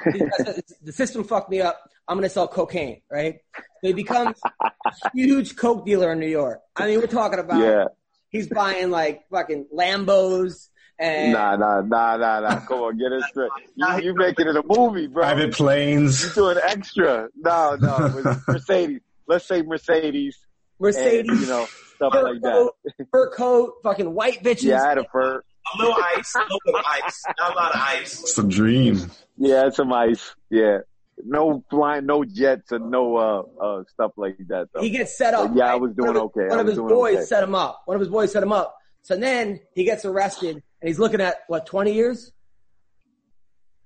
the system fucked me up. I'm gonna sell cocaine, right? So he becomes a huge coke dealer in New York. I mean, we're talking about yeah, he's buying like fucking Lambos and nah, nah, nah, nah, nah. <laughs> Come on, get it straight. You, you making it a movie, bro. Private planes. You doing extra. No, no, it Mercedes. Let's say Mercedes. Mercedes, And, you know, stuff fur like that. fur coat, fucking white bitches. Yeah, I had a fur. a little ice, a little ice, not a lot of ice. It's a dream. Yeah, some ice. Yeah. No flying, no jets, and no uh uh stuff like that. Though. he gets set up. But yeah, I was doing one his, okay. One of his boys okay. set him up. One of his boys set him up. So then he gets arrested and he's looking at what twenty years.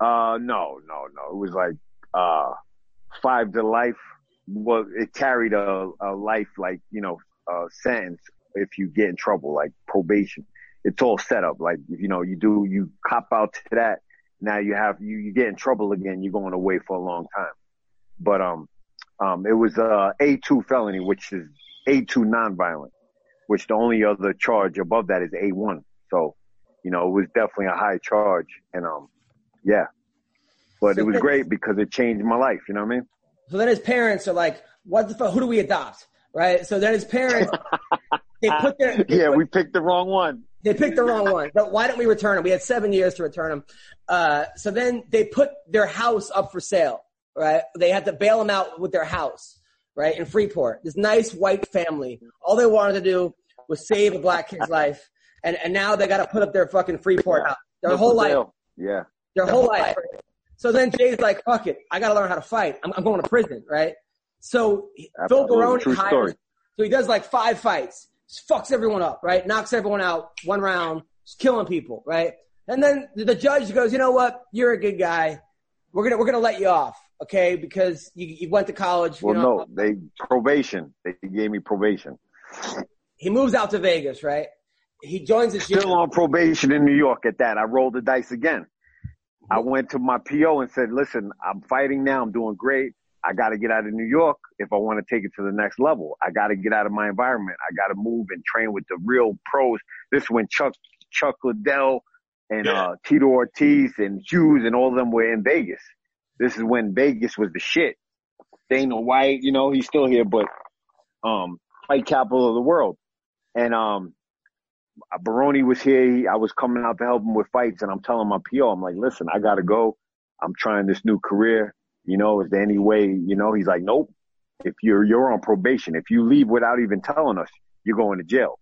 Uh, no, no, no. It was like uh five to life. Well, it carried a a life like you know uh sentence if you get in trouble, like probation. It's all set up. Like you know you do you cop out to that. Now you have you you get in trouble again. You're going away for a long time. But um um it was A two felony, which is A two nonviolent, which the only other charge above that is A one. So you know it was definitely a high charge, and um yeah. But So it was great because it changed my life. You know what I mean? So then his parents are like, "What the fuck? Who do we adopt?" Right. So then his parents <laughs> they put their they Yeah, put- we picked the wrong one. They picked the wrong one. But why don't we return them? We had seven years to return them. Uh, so then they put their house up for sale, right? They had to bail them out with their house, right? In Freeport. This nice white family. All they wanted to do was save a black kid's life. And, and now they got to put up their fucking Freeport house. Their whole the life. Yeah. Their whole life. So then Jay's like, fuck it. I got to learn how to fight. I'm, I'm going to prison, right? So Phil Absolutely. Baroni True hires, story. so he does like five fights, just fucks everyone up, right? Knocks everyone out one round, just killing people, right? And then the judge goes, you know what? You're a good guy. We're gonna we're gonna let you off, okay? Because you, you went to college. You know, no, they probation. They gave me probation. He moves out to Vegas, right? He joins the gym. Still on probation in New York at that. I rolled the dice again. I went to my PO and said, listen, I'm fighting now. I'm doing great. I got to get out of New York if I want to take it to the next level. I got to get out of my environment. I got to move and train with the real pros. This is when Chuck, Chuck Liddell and, Yeah. uh, Tito Ortiz and Hughes and all of them were in Vegas. This is when Vegas was the shit. Dana White, you know, he's still here, but, um, fight capital of the world. And, um, Baroni was here. He, I was coming out to help him with fights, and I'm telling my PO, I'm like, listen, I gotta go. I'm trying this new career. You know, is there any way? You know, he's like, nope. If you're you're on probation, if you leave without even telling us, you're going to jail.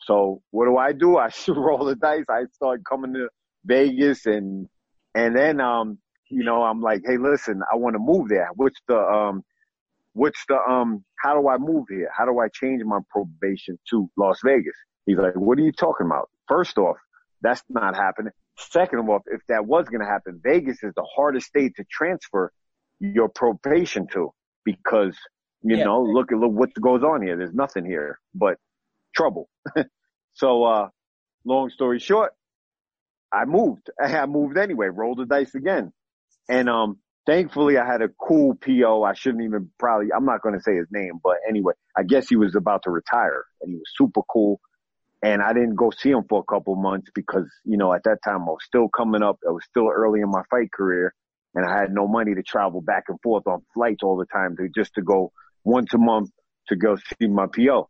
So what do I do? <laughs> I roll the dice. I start coming to Vegas, and and then um, you know, I'm like, hey, listen, I want to move there. What's the um, what's the um, how do I move here? How do I change my probation to Las Vegas? He's like, what are you talking about? First off, that's not happening. Second of all, if that was going to happen, Vegas is the hardest state to transfer your probation to because, you Yeah. know, look at look what goes on here. There's nothing here but trouble. <laughs> so, uh, long story short, I moved. <laughs> I moved anyway, rolled the dice again. And, um, thankfully I had a cool PO. I shouldn't even probably, I'm not going to say his name, but anyway, I guess he was about to retire and he was super cool. And I didn't go see him for a couple months because, you know, at that time I was still coming up. I was still early in my fight career and I had no money to travel back and forth on flights all the time to just to go once a month to go see my PO.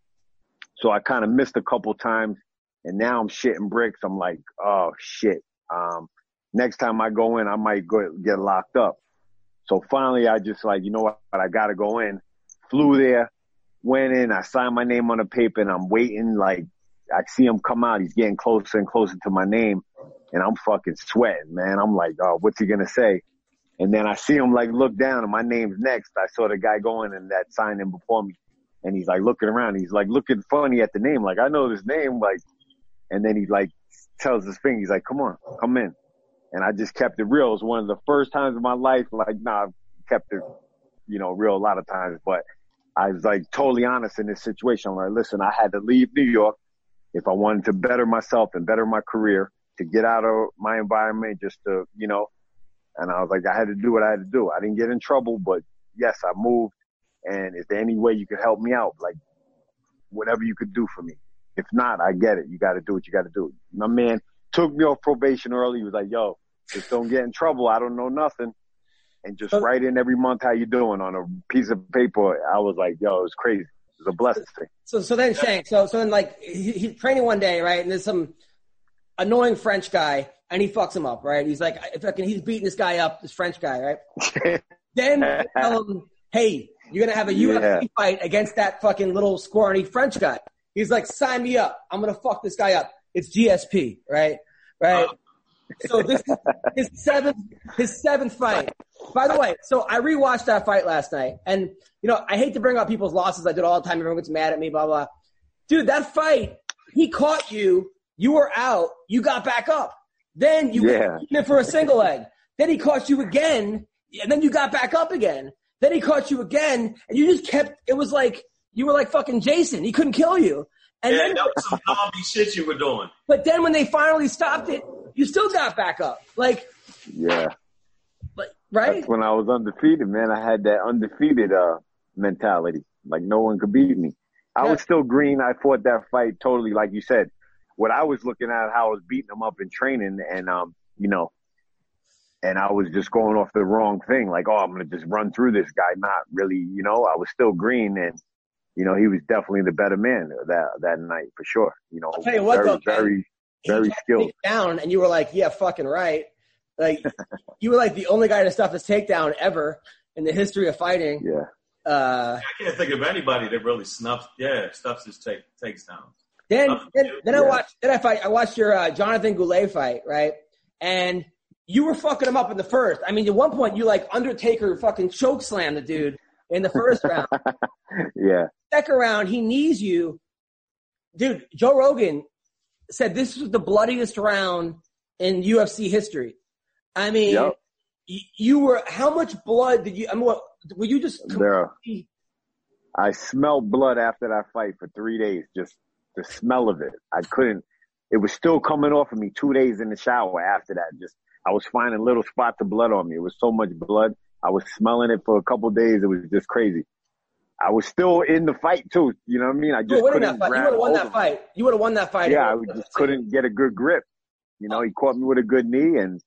So I kind of missed a couple times and now I'm shitting bricks. I'm like, oh shit. Um, next time I go in, I might go get locked up. So finally I just like, you know what? I gotta go in. Flew there, went in, I signed my name on the paper and I'm waiting like I see him come out. He's getting closer and closer to my name and I'm fucking sweating, man. I'm like, oh, what's he gonna say? And then I see him like look down and my name's next. I saw the guy going and that signed in before me. And he's like looking around. He's like looking funny at the name. Like, I know this name. Like, and then he like tells his thing. He's like, come on, come in. And I just kept it real. It was one of the first times in my life. Like, nah, I've kept it, you know, real a lot of times, but I was like totally honest in this situation. I'm like, listen, I had to leave New York if I wanted to better myself and better my career to get out of my environment just to, you know, and I was like, I had to do what I had to do. I didn't get in trouble, but yes, I moved. And is there any way you could help me out? Like whatever you could do for me. If not, I get it. You got to do what you got to do. My man took me off probation early. He was like, yo, just don't get in trouble. I don't know nothing. And just uh, write in every month how you doing on a piece of paper. I was like, yo, it was crazy. Was a blessing. So, so then Shang, so, so then like he, he's training one day, right? And there's some annoying French guy and he fucks him up, right? He's like, if I can, he's beating this guy up, this French guy, right? <laughs> Then tell him, hey, you're going to have a UFC Yeah. fight against that fucking little scrawny French guy. He's like, sign me up. I'm going to fuck this guy up. It's GSP, right? Right. Uh, So this is his seventh, his seventh fight. By the way, so I rewatched that fight last night and, you know, I hate to bring up people's losses. I did all the time. Everyone gets mad at me, blah, blah. Dude, that fight, he caught you. You were out. You got back up. Then you Yeah. went in for a single leg. Then he caught you again, and then you got back up again. Then he caught you again, and you just kept. It was like you were like fucking Jason. He couldn't kill you. And Yeah, then, that was some <laughs> zombie shit you were doing. but then when they finally stopped it, you still got back up. Like, Yeah. like right? That's when I was undefeated, man. I had that undefeated uh mentality. Like no one could beat me. I was still green. I fought that fight totally, like you said. What I was looking at, how I was beating them up in training, and um, you know, and I was just going off the wrong thing. Like, oh, I'm gonna just run through this guy. Not really, you know. I was still green, and you know, he was definitely the better man that that night for sure. You know, tell you what, very, though, very, very He tried to skilled. down, and you were like, "Yeah, fucking right." Like, you were like the only guy to stuff his takedown ever in the history of fighting. Yeah. Uh, I can't think of anybody that really snuffs, yeah, stuffs his take, takes down. Then, then, then I yeah. watched, then I fight, I watched your, uh, Jonathan Goulet fight, right? And you were fucking him up in the first. I mean, at one point you like Undertaker fucking choke slam the dude in the first round. <laughs> Yeah. Second round, he knees you. Dude, Joe Rogan said this was the bloodiest round in UFC history. I mean, Yep. y- you were how much blood did you? I mean, what, were you just There. I smelled blood after that fight for three days. Just the smell of it. I couldn't. It was still coming off of me two days in the shower after that. Just I was finding little spots of blood on me. It was so much blood. I was smelling it for a couple days. It was just crazy. I was still in the fight too. You know what I mean? I just couldn't fight. You grab would have won that fight. You would have won that fight. Yeah, I just couldn't get a good grip. You know, oh. he caught me with a good knee and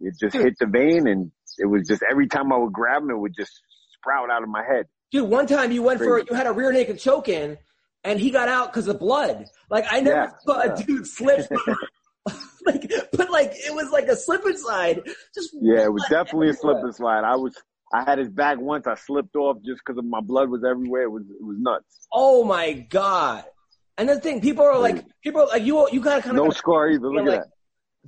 it just Dude. hit the vein and it was just every time I would grab him, it would just sprout out of my head. Dude, one time you went for Crazy. you had a rear naked choke in, and he got out because of blood. Like I never Yeah, saw yeah. a dude slip. <laughs> <laughs> like, but like it was like a slip and slide. Just Yeah, it was definitely a slip and slide. I was, I had his back once. I slipped off just because of my blood was everywhere. It was, it was nuts. Oh my god! And the thing, people are like, people are like, you, you gotta kind of No scar either. Look like, that,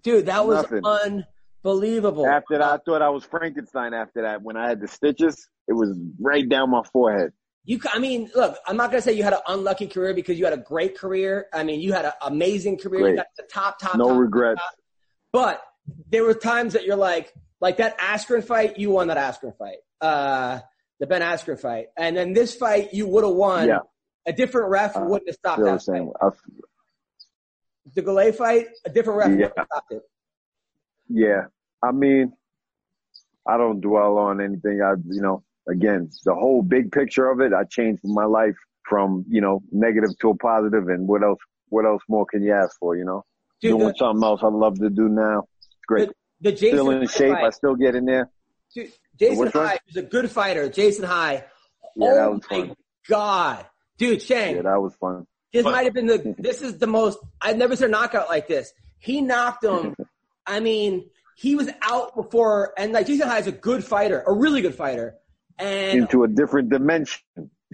dude, that was Nothing. unbelievable. After that, I uh, thought I was Frankenstein. After that, when I had the stitches, it was right down my forehead. You, I mean, look, I'm not gonna say you had an unlucky career because you had a great career. I mean, you had an amazing career. You got the top, top, No top, regrets. top. But there were times that you're like, like that Askren fight, you won that Askren fight, uh, the Ben Askren fight, and then this fight you would have won. Yeah. A different ref Uh, wouldn't have stopped that fight. The Goulet fight, a different ref Yeah. wouldn't have stopped it. yeah. I mean, I don't dwell on anything. I, you know, again, the whole big picture of it, I changed my life from, you know, negative to a positive and what else, what else more can you ask for, you know? Dude, Doing the, something else I love to do now. It's great. the Jason Still in shape. fight, I still get in there. dude, Jason Which? High is a good fighter. Jason High. Yeah, oh that was my fun. god, dude, Shang. Yeah, that was fun. This might have been the. This is the most. I've never seen a knockout like this. He knocked him. <laughs> I mean, he was out before, and like Jason High is a good fighter, a really good fighter, and Into a different dimension.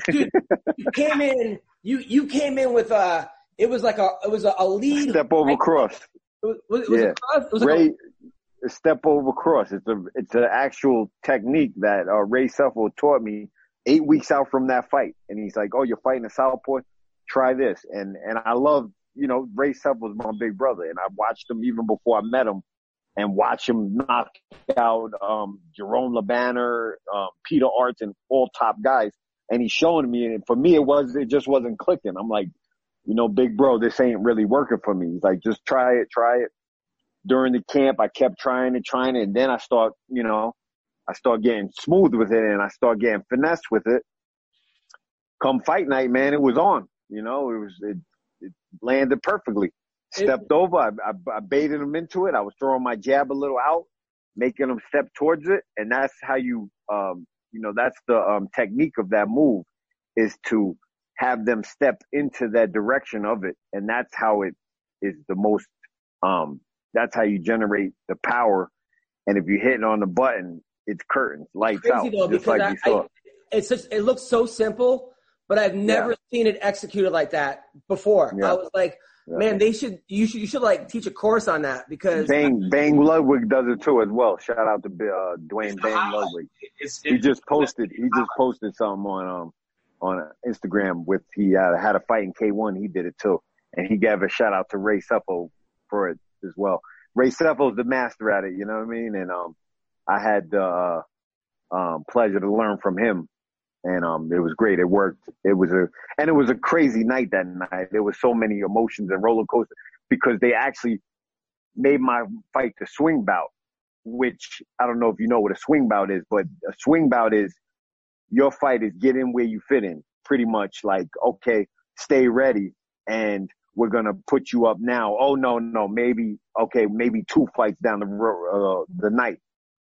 dude, <laughs> you came in. You you came in with a. It was like a. It was a, a lead. Step over cross. It was, was, was Yeah. it cross? It was like Ray, a step over cross. It's a it's an actual technique that uh, Ray Sefo taught me eight weeks out from that fight, and he's like, "Oh, you're fighting a southpaw. Try this." And and I love you know Ray Sefo was my big brother, and I watched him even before I met him, and watch him knock out um, Jerome Le Banner, um, Peter Aerts, and all top guys. And he's showing me, and for me, it was it just wasn't clicking. I'm like, you know, big bro, this ain't really working for me. He's like, just try it, try it during the camp, I kept trying and trying it, and then I start, you know, I start getting smooth with it and I start getting finesse with it. Come fight night, man, it was on. You know, it was it, it landed perfectly. Stepped over, I, I, I baited him into it. I was throwing my jab a little out, making him step towards it, and that's how you, um, you know, that's the um, technique of that move is to have them step into that direction of it, and that's how it is the most um, that's how you generate the power. And if you hit it on the button, it's curtains, lights crazy out, though just like I, you saw. I, it's just it looks so simple, but I've never seen it executed like that before. Yeah. I was like, Yeah. man, they should you should you should like teach a course on that because Bang Bang Ludwig does it too as well. Shout out to uh, Duane It's Bang highlight. Ludwig. It's, He just posted. He just posted something on um on Instagram with he had, had a fight in K1. He did it too, and he gave a shout out to Ray Sefo for it as well. Ray Sefo's the master at it. You know what I mean? And um, I had the uh, um pleasure to learn from him, and um, it was great. It worked. It was a and it was a crazy night that night. There was so many emotions and roller coaster because they actually made my fight the swing bout, which I don't know if you know what a swing bout is, but a swing bout is your fight is get in where you fit in. Pretty much like, okay, stay ready and we're going to put you up now. Oh, no, no, maybe, okay, maybe two fights down the road, uh, the night,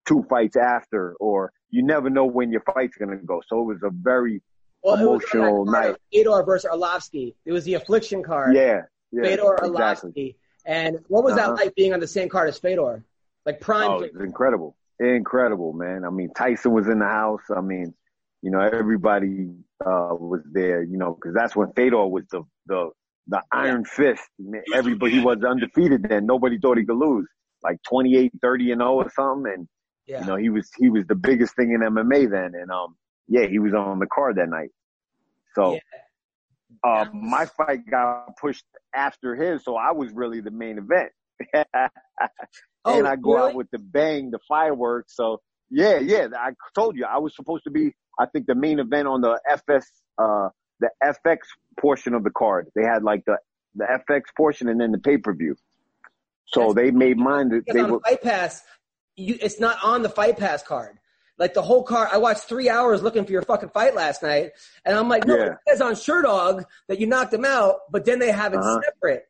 two fights after, or you never know when your fight's going to go. So it was a very, well, it was emotional night. Fedor versus Arlovski. It was the affliction card. yeah, yeah, Fedor exactly. Arlovski. And what was Uh-huh. that like being on the same card as Fedor? Like prime. Oh, it's incredible. Incredible, man. I mean, Tyson was in the house. I mean, you know, everybody, uh, was there, you know, cause that's when Fedor was the, the, the iron fist. Everybody, he was undefeated then. Nobody thought he could lose. Like 28, 30 and 0 or something. And, yeah. you know, he was, he was the biggest thing in MMA then. And, um, yeah, he was on the card that night. So, Yeah. uh, was- my fight got pushed after his. So I was really the main event. <laughs> Oh, and I go really? out with the bang, the fireworks. So yeah, yeah. I told you I was supposed to be. I think the main event on the FS, uh, the FX portion of the card. They had like the the FX portion and then the pay per view. So That's- they made mine. that They on were Fight Pass, you, it's not on the Fight Pass card. Like the whole card, I watched three hours looking for your fucking fight last night, and I'm like, no, Yeah. it says on Sherdog that you knocked him out, but then they have it Uh-huh. separate.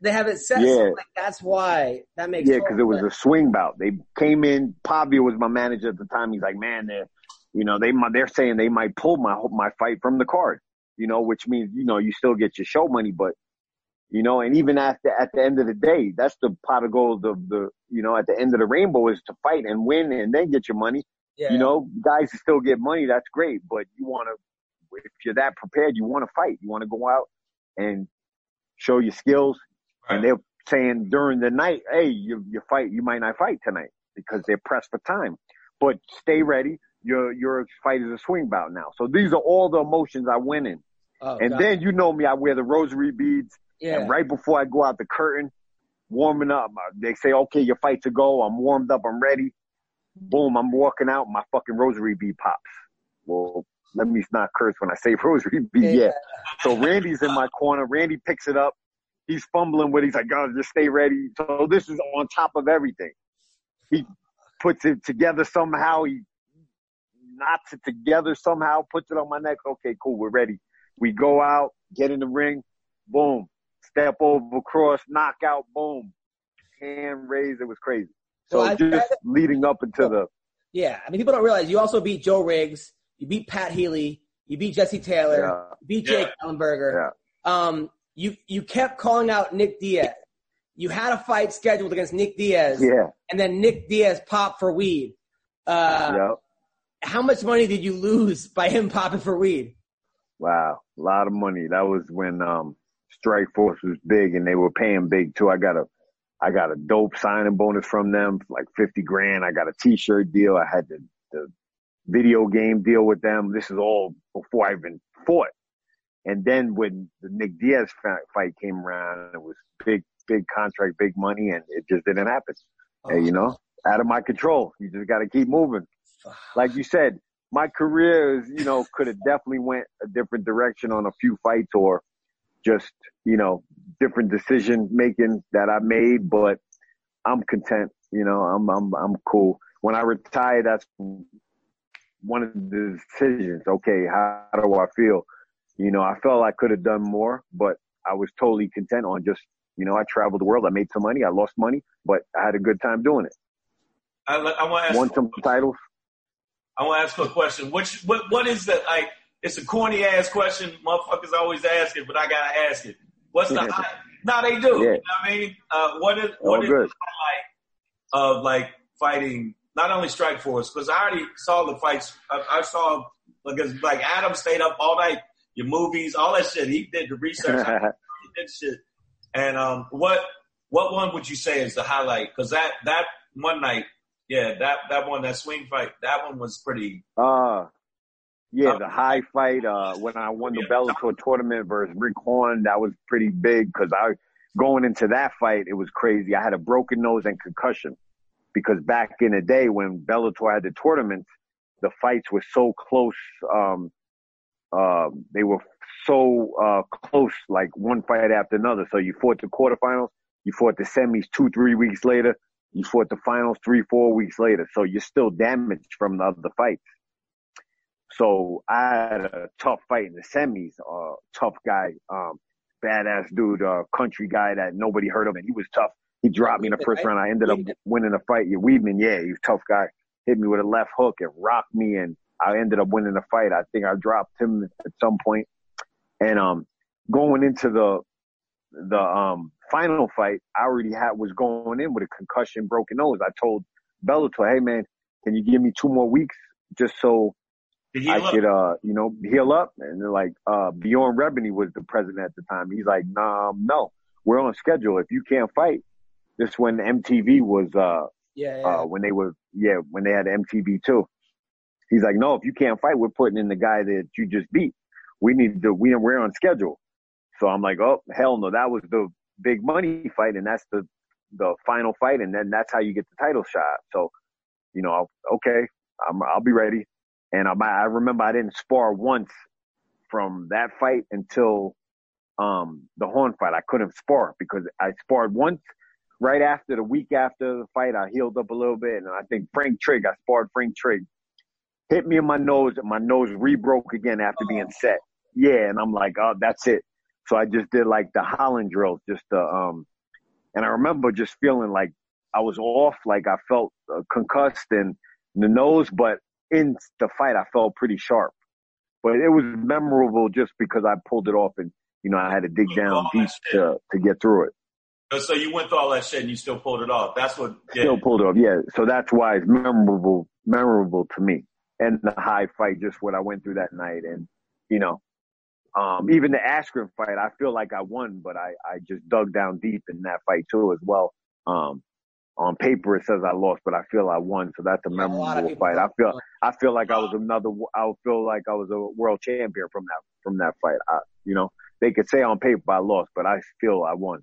They have it set. Yeah. like, that's why that makes sense. Yeah, because it was a swing bout. They came in. Pavia was my manager at the time. He's like, man, they're, you know, they they're saying they might pull my my fight from the card. You know, which means you know you still get your show money, but you know, and even at the at the end of the day, that's the pot of gold of the you know at the end of the rainbow is to fight and win and then get your money. yeah. You know, guys still get money, that's great, but you want to, if you're that prepared, you want to fight. You want to go out and show your skills. And they're saying during the night, hey, you, you fight, you might not fight tonight because they're pressed for time. But stay ready. Your your fight is a swing bout now. So these are all the emotions I went in. Oh, and God. then you know me, I wear the rosary beads. yeah. And right before I go out the curtain, warming up, they say, okay, your fight to go. I'm warmed up. I'm ready. Boom, I'm walking out. My fucking rosary bead pops. Well, let me not curse when I say <laughs> rosary bead. Yeah. Yeah. So Randy's in my corner. Randy picks it up. He's fumbling with it. He's like, God, just stay ready. So this is on top of everything. He puts it together somehow. He knots it together somehow, puts it on my neck. Okay, cool. We're ready. We go out, get in the ring. Boom. Step over, cross, knockout, boom. Hand raised. It was crazy. So Well, I- just leading up into the, Yeah, I mean, people don't realize you also beat Joe Riggs, you beat Pat Healy, you beat Jesse Taylor, yeah, you beat Yeah. Jake Ellenberger. Um, you you kept calling out Nick Diaz. You had a fight scheduled against Nick Diaz, yeah, and then Nick Diaz popped for weed. Uh, yeah. How much money did you lose by him popping for weed? Wow, a lot of money. That was when um Strikeforce was big and they were paying big too. I got a I got a dope signing bonus from them, like fifty grand. I got a t shirt deal. I had the the video game deal with them. This is all before I even fought. And then when the Nick Diaz fight came around, it was big, big contract, big money, and it just didn't happen. And, you know, out of my control. You just got to keep moving. <sighs> Like you said, my career is, you know, could have definitely went a different direction on a few fights or just, you know, different decision making that I made, but I'm content. You know, I'm, I'm, I'm cool. When I retire, that's one of the decisions. Okay. How, do I feel? You know, I felt I could have done more, but I was totally content on just, you know, I traveled the world. I made some money. I lost money, but I had a good time doing it. I, I want to ask. Won some titles. I want to ask a question. Which what what is the like? It's a corny ass question. Motherfuckers always ask it, but I gotta ask it. What's the high? No, they do. You know what I mean? Uh, what is what All is the highlight of like fighting? Not only Strikeforce, because I already saw the fights. I, I saw because like Adam stayed up all night. Your movies, all that shit. He did the research. <laughs> He did shit. And um, what what one would you say is the highlight? Because that that one night, yeah, that that one, that swing fight, that one was pretty. Uh, yeah, Uh, the high fight, uh, when I won the Bellator tournament versus Rick Hawn, that was pretty big because I, going into that fight, it was crazy. I had a broken nose and concussion because back in the day when Bellator had the tournaments, the fights were so close. Um, uh, they were so, uh, close, like one fight after another. So you fought the quarterfinals, you fought the semis two, three weeks later, you fought the finals three, four weeks later. So you're still damaged from the other fights. So I had a tough fight in the semis, uh, tough guy, um, badass dude, uh, country guy that nobody heard of and he was tough. He dropped me in the first round. I ended up winning the fight. Yeah, Weedman, yeah, he was a tough guy. Hit me with a left hook and rocked me and I ended up winning the fight. I think I dropped him at some point. And, um, going into the, the, um, final fight, I already had, was going in with a concussion, broken nose. I told Bellator, hey man, can you give me two more weeks just so I look? could, uh, you know, heal up. And they're like, uh, Bjorn Rebney was the president at the time. He's like, nah, no, we're on schedule. If you can't fight, this when MTV was, uh, Yeah, yeah. uh, when they were, yeah, when they had MTV too. He's like, no, if you can't fight, we're putting in the guy that you just beat. We need to, we, we're on schedule. So I'm like, oh, hell no, that was the big money fight. And that's the the final fight, and then that's how you get the title shot. So, you know, okay, I'm, I'll be ready. And I, I remember I didn't spar once from that fight until um the Hawn fight. I couldn't spar because I sparred once right after the week after the fight. I healed up a little bit, and I think Frank Trigg. I sparred Frank Trigg, hit me in my nose, and my nose rebroke again after being set. Yeah, and I'm like, oh, that's it. So I just did like the Holland drills, just the um, and I remember just feeling like I was off, like I felt uh, concussed in the nose, but in the fight I felt pretty sharp. But it was memorable just because I pulled it off and you know I had to dig down deep to to get through it. So you went through all that shit and you still pulled it off. That's what. Yeah. Still pulled it off, yeah. So that's why it's memorable, memorable to me. And the high fight, just what I went through that night, and you know, um, even the Askren fight, I feel like I won, but I I just dug down deep in that fight too as well. Um, on paper it says I lost, but I feel I won, so that's a Yeah, a memorable fight. I feel. I feel like I was another. I feel like I was a world champion from that from that fight. I, you know, they could say on paper I lost, but I feel I won.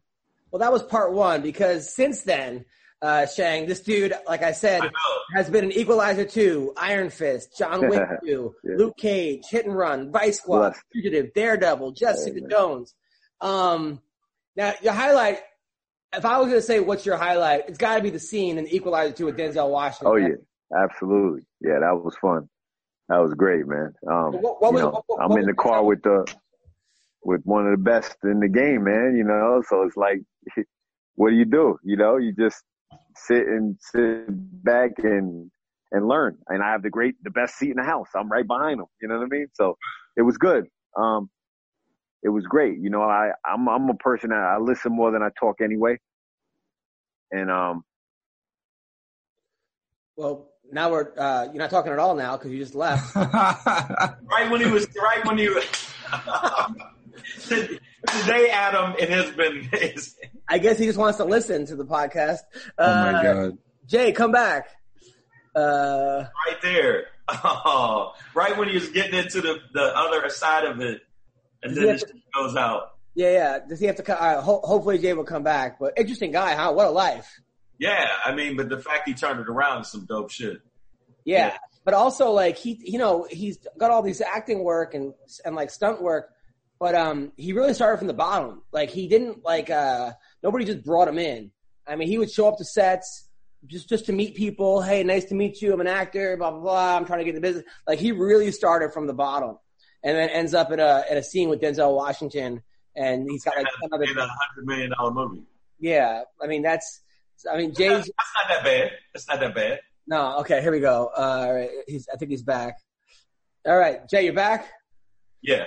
Well, that was part one because since then, uh, Shang, this dude, like I said, I has been an Equalizer too. Iron Fist, John Wick <laughs> 2, Yeah. Luke Cage, Hit and Run, Vice Squad, Blessed. Fugitive, Daredevil, Jessica Amen. Jones. Um, now, your highlight, if I was going to say what's your highlight, it's got to be the scene in the Equalizer 2 with Denzel Washington. Oh yeah, absolutely. Yeah, that was fun. That was great, man. Um, What- what was- know, what- what- I'm what in the car with the with one of the best in the game, man. You know, so it's like, <laughs> what do you do? You know, you just sit and sit back and and learn. And I have the great, the best seat in the house. I'm right behind them. You know what I mean? So it was good. Um, it was great. You know, I I'm I'm a person that I listen more than I talk anyway. And um, Well, now we're, uh, you're not talking at all now because you just left. <laughs> Right when he was. Right when he was. <laughs> <laughs> Today, Adam, it has been. Is, I guess he just wants to listen to the podcast. Oh Uh, my god. Jay, come back. Uh, right there. <laughs> Oh, right when he was getting into the, the other side of it, and then it to- goes out. yeah, yeah. Does he have to come? All right, ho- hopefully Jay will come back. But interesting guy, huh? What a life. Yeah, I mean, but the fact he turned it around is some dope shit. Yeah. Yeah. But also like he, you know, he's got all these acting work and, and like stunt work, but, um, he really started from the bottom. Like he didn't like, uh, nobody just brought him in. I mean, he would show up to sets just, just to meet people. Hey, nice to meet you. I'm an actor, blah, blah, blah. I'm trying to get in the business. Like he really started from the bottom and then ends up in a, in a scene with Denzel Washington and he's got like another, in a hundred million dollar movie. yeah. I mean, that's, I mean, Jay's, That's not that bad. That's not that bad. no, okay, here we go. Uh, all right, he's, I think he's back. All right, Jay, you're back? Yeah,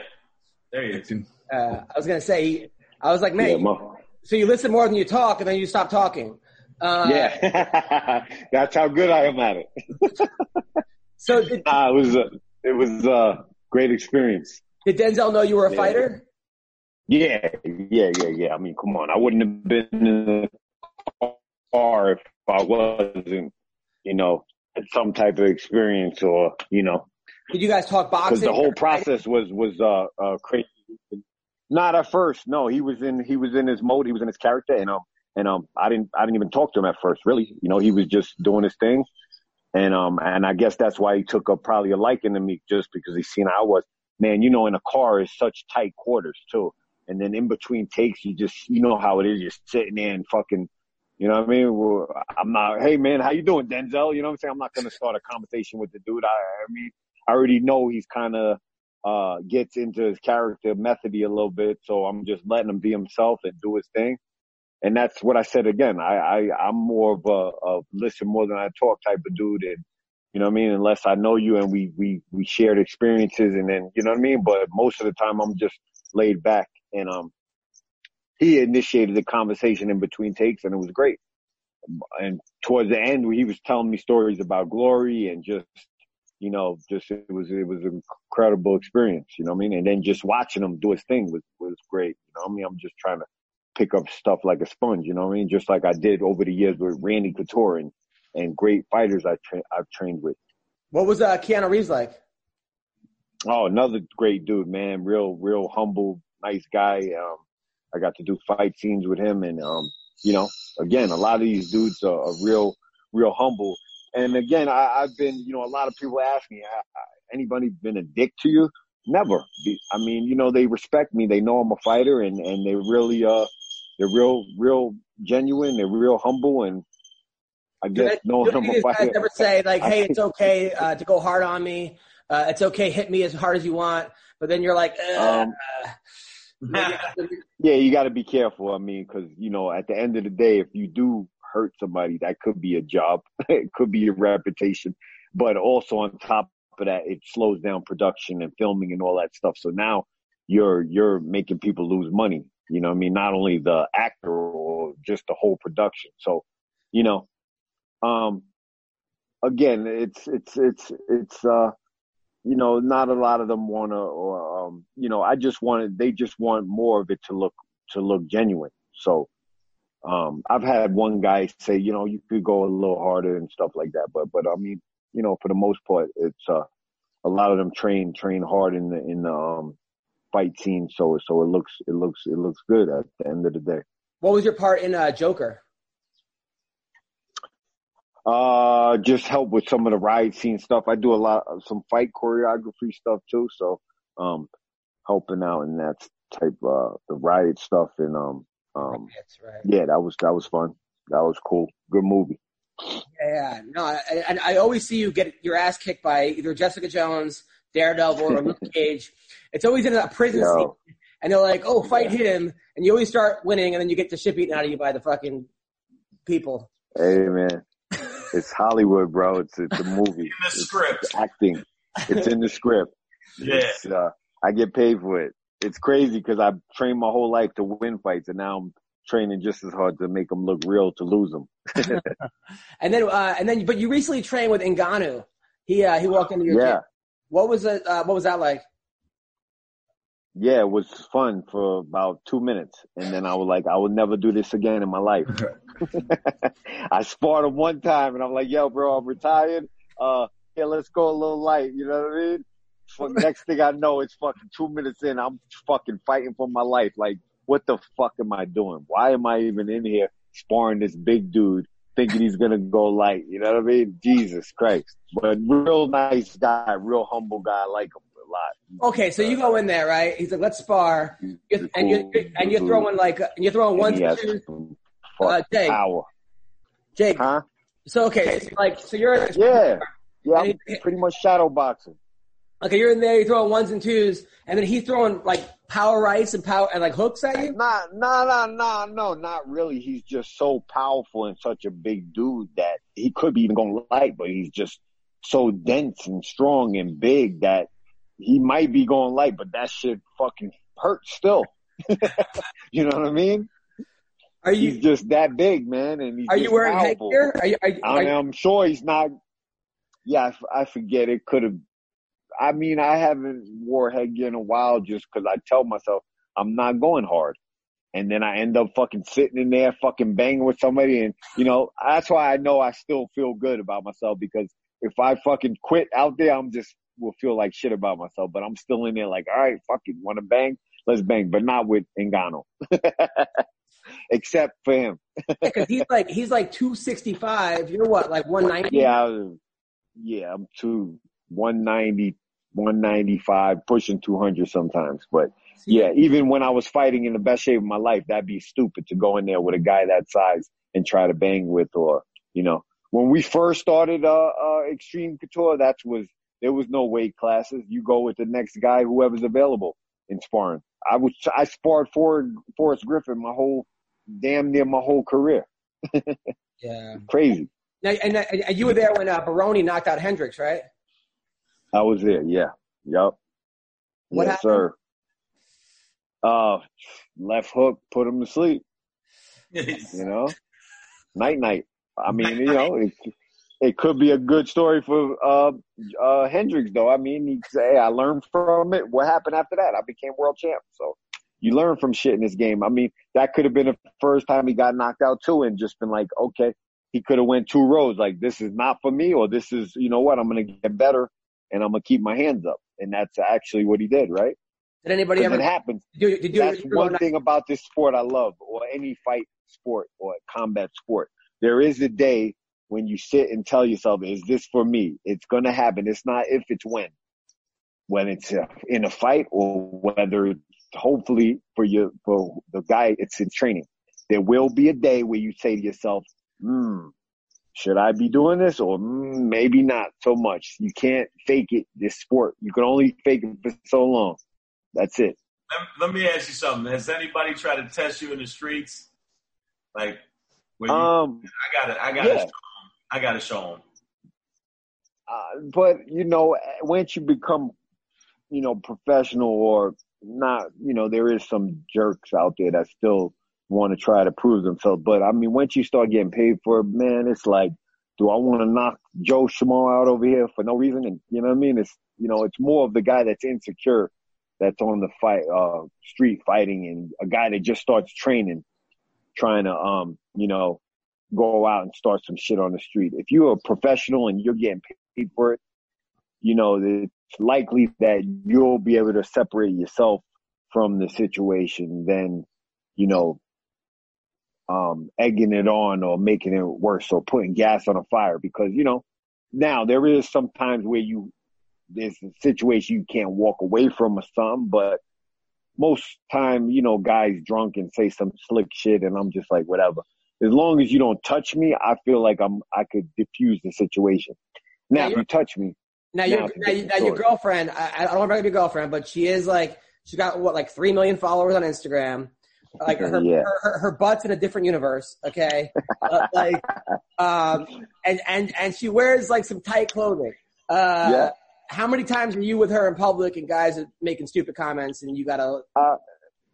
there he is. uh, I was gonna say, I was like, man, yeah, you- so you listen more than you talk, and then you stop talking. Uh, yeah. <laughs> that's how good I am at it. <laughs> So did, Nah, it was a, it was a great experience. did Denzel know you were a Yeah. fighter? Yeah, yeah, yeah, yeah. I mean, come on. I wouldn't have been in the car if I wasn't, you know, some type of experience or, you know, Did you guys talk because boxing? the whole process was, was, uh, uh, crazy. Not at first. No, he was in, he was in his mode. He was in his character and, um, and, um, I didn't, I didn't even talk to him at first, really. You know, he was just doing his thing. And, um, and I guess that's why he took up probably a liking to me just because he seen how I was. Man, you know, in a car is such tight quarters too. And then in between takes, you just, you know how it is. You're sitting there and fucking, you know what I mean? Well, I'm not, hey man, how you doing, Denzel? You know what I'm saying? I'm not going to start a conversation with the dude. I, I mean, I already know he's kind of, uh, gets into his character methody a little bit. So I'm just letting him be himself and do his thing. And that's what I said again. I, I, I'm more of a, a listen more than I talk type of dude. And, you know what I mean? Unless I know you and we, we, we shared experiences and then, you know what I mean? But most of the time I'm just laid back and, um, he initiated the conversation in between takes and it was great. And towards the end, he was telling me stories about glory and just, you know, just it was it was an incredible experience, you know what I mean? And then just watching him do his thing was was great. You know what I mean? I'm just trying to pick up stuff like a sponge, you know what I mean? Just like I did over the years with Randy Couture and and great fighters I tra- I've trained with. What was uh, Keanu Reeves like? Oh, another great dude, man. Real, real humble, nice guy. Um, I got to do fight scenes with him and, um, you know, again, a lot of these dudes are, are real, real humble. And again, I, I've been, you know, a lot of people ask me, anybody been a dick to you? Never. I mean, you know, they respect me. They know I'm a fighter and, and they really, uh, they're real, real genuine. They're real humble. And I guess Do knowing any I'm of a guys fighter. ever say like, "Hey, it's <laughs> okay uh, to go hard on me. Uh, it's okay, hit me as hard as you want." But then you're like, Um, <laughs> Yeah, you got to be careful. I mean, because you know, at the end of the day, if you do hurt somebody, that could be a job, <laughs> it could be your reputation, but also on top of that, it slows down production and filming and all that stuff. So now you're you're making people lose money. You know, I mean, not only the actor or just the whole production. So, you know, um, again, it's it's it's it's uh you know, not a lot of them want to, um, you know, I just wanted, they just want more of it to look, to look genuine. So, um, I've had one guy say, you know, you could go a little harder and stuff like that. But, but I mean, you know, for the most part, it's, uh, a lot of them train, train hard in the, in the, um, fight scene. So, so it looks, it looks, it looks good at the end of the day. what was your part in uh, Joker? Uh, just help with some of the ride scene stuff. I do a lot of some fight choreography stuff too. So, um, helping out in that type, uh, the riot stuff and, um, um, That's right. yeah, that was, that was fun. That was cool. Good movie. Yeah, yeah. no, I, and I always see you get your ass kicked by either Jessica Jones, Daredevil, or Luke <laughs> Cage. It's always in a prison Yo. scene, and they're like, "Oh, fight him," and you always start winning, and then you get the shit beaten out of you by the fucking people. Hey man, it's Hollywood, bro. It's, it's a <laughs> movie. In the It's script. acting. It's in the script. <laughs> Yeah. It's, uh, I get paid for it. It's crazy because I've trained my whole life to win fights and now I'm training just as hard to make them look real to lose them. <laughs> <laughs> And then, uh, and then, but you recently trained with Ngannou. He uh, he walked into your Yeah. What was it? Uh, what was that like? Yeah, it was fun for about two minutes. And then I was like, I will never do this again in my life. <laughs> I sparred him one time and I'm like, yo, bro, I'm retired. Uh, yeah, let's go a little light. You know what I mean? Next thing I know, it's fucking two minutes in. I'm fucking fighting for my life. Like, what the fuck am I doing? Why am I even in here sparring this big dude thinking he's going to go light? You know what I mean? Jesus Christ. But real nice guy, real humble guy. I like him a lot. Okay, so you go in there, right? He's like, "Let's spar," You're- and you're and you're throwing like and you're throwing one, ones he and has twos. Uh, Jake. power. Jake, Huh? so okay, so like so you're Yeah. Yeah, I'm pretty much shadow boxing. Okay, you're in there, you're throwing ones and twos, and then he's throwing like power rights and power and like hooks at you. Nah, nah, nah, nah, no, not really. He's just so powerful and such a big dude that he could be even going light, but he's just so dense and strong and big that he might be going light, but that shit fucking hurts still. <laughs> you know what I mean? Are He's just that big, man, and he's are you wearing powerful. headgear? Are you, are, you- I mean, I'm sure he's not. Yeah, I forget. It could have. I mean, I haven't wore headgear in a while just because I tell myself I'm not going hard, and then I end up fucking sitting in there, fucking banging with somebody, and you know that's why I know I still feel good about myself because if I fucking quit out there, I'm just will feel like shit about myself. But I'm still in there, like, all right, fuck it, want to bang? Let's bang, but not with Ngannou, <laughs> except for him. because he's like he's like two sixty five. You're what like one ninety? Yeah, was, yeah, I'm two, 190, 195, pushing 200 sometimes. But yeah, even when I was fighting in the best shape of my life, that'd be stupid to go in there with a guy that size and try to bang with or, you know, when we first started, uh, uh, Extreme Couture, that was, there was no weight classes. You go with the next guy, whoever's available in sparring. I was, I sparred for Forrest Griffin my whole, damn near my whole career. <laughs> Yeah. Crazy. Now, and, and you were there when uh, Baroni knocked out Hendricks, right? I was there. Yeah. Yep. What yes, sir. Uh, left hook, put him to sleep. You know, night night. I mean, you know, it, it could be a good story for uh uh Hendricks though. I mean, he say, hey, I learned from it. What happened after that? I became world champ. So you learn from shit in this game. I mean, that could have been the first time he got knocked out too, and just been like, okay, he could have went two roads. Like this is not for me, or this is, you know what? I'm gonna get better, and I'm gonna keep my hands up. And that's actually what he did, right? Did anybody ever it happens. do? Did you That's one thing about this sport I love, or any fight sport or combat sport. There is a day when you sit and tell yourself, "Is this for me?" It's gonna happen. It's not if, it's when. When it's uh, in a fight, or whether it's hopefully for you for the guy, it's in training. There will be a day where you say to yourself, "Hmm, should I be doing this, or mm, maybe not so much." You can't fake it. This sport, you can only fake it for so long. That's it. Let, let me ask you something. Has anybody tried to test you in the streets? Like, when you, Um, I got to I got to yeah. show 'em. I got to show them. Uh, but you know, once you become, you know, professional or not, you know, there is some jerks out there that still want to try to prove themselves. But I mean, once you start getting paid for it, man, it's like, do I want to knock Joe Schmo out over here for no reason? And you know what I mean? It's you know, it's more of the guy that's insecure that's on the fight, uh, street fighting, and a guy that just starts training, trying to, um, you know, go out and start some shit on the street. If you're a professional and you're getting paid for it, you know, it's likely that you'll be able to separate yourself from the situation than, you know, um, egging it on or making it worse or putting gas on a fire because, you know, now there is some times where you, there's a situation you can't walk away from or something, but most time, you know, guys drunk and say some slick shit and I'm just like, whatever. As long as you don't touch me, I feel like I'm, I could diffuse the situation. Now, if you touch me, Now, Now your now, you- now your girlfriend. I, I don't want to bring up your girlfriend, but she is like she's got what like three million followers on Instagram. Like her Yeah. her, her, her butt's in a different universe. Okay, uh, like um, and and and she wears like some tight clothing. Uh, Yeah. How many times are you with her in public and guys are making stupid comments and you gotta?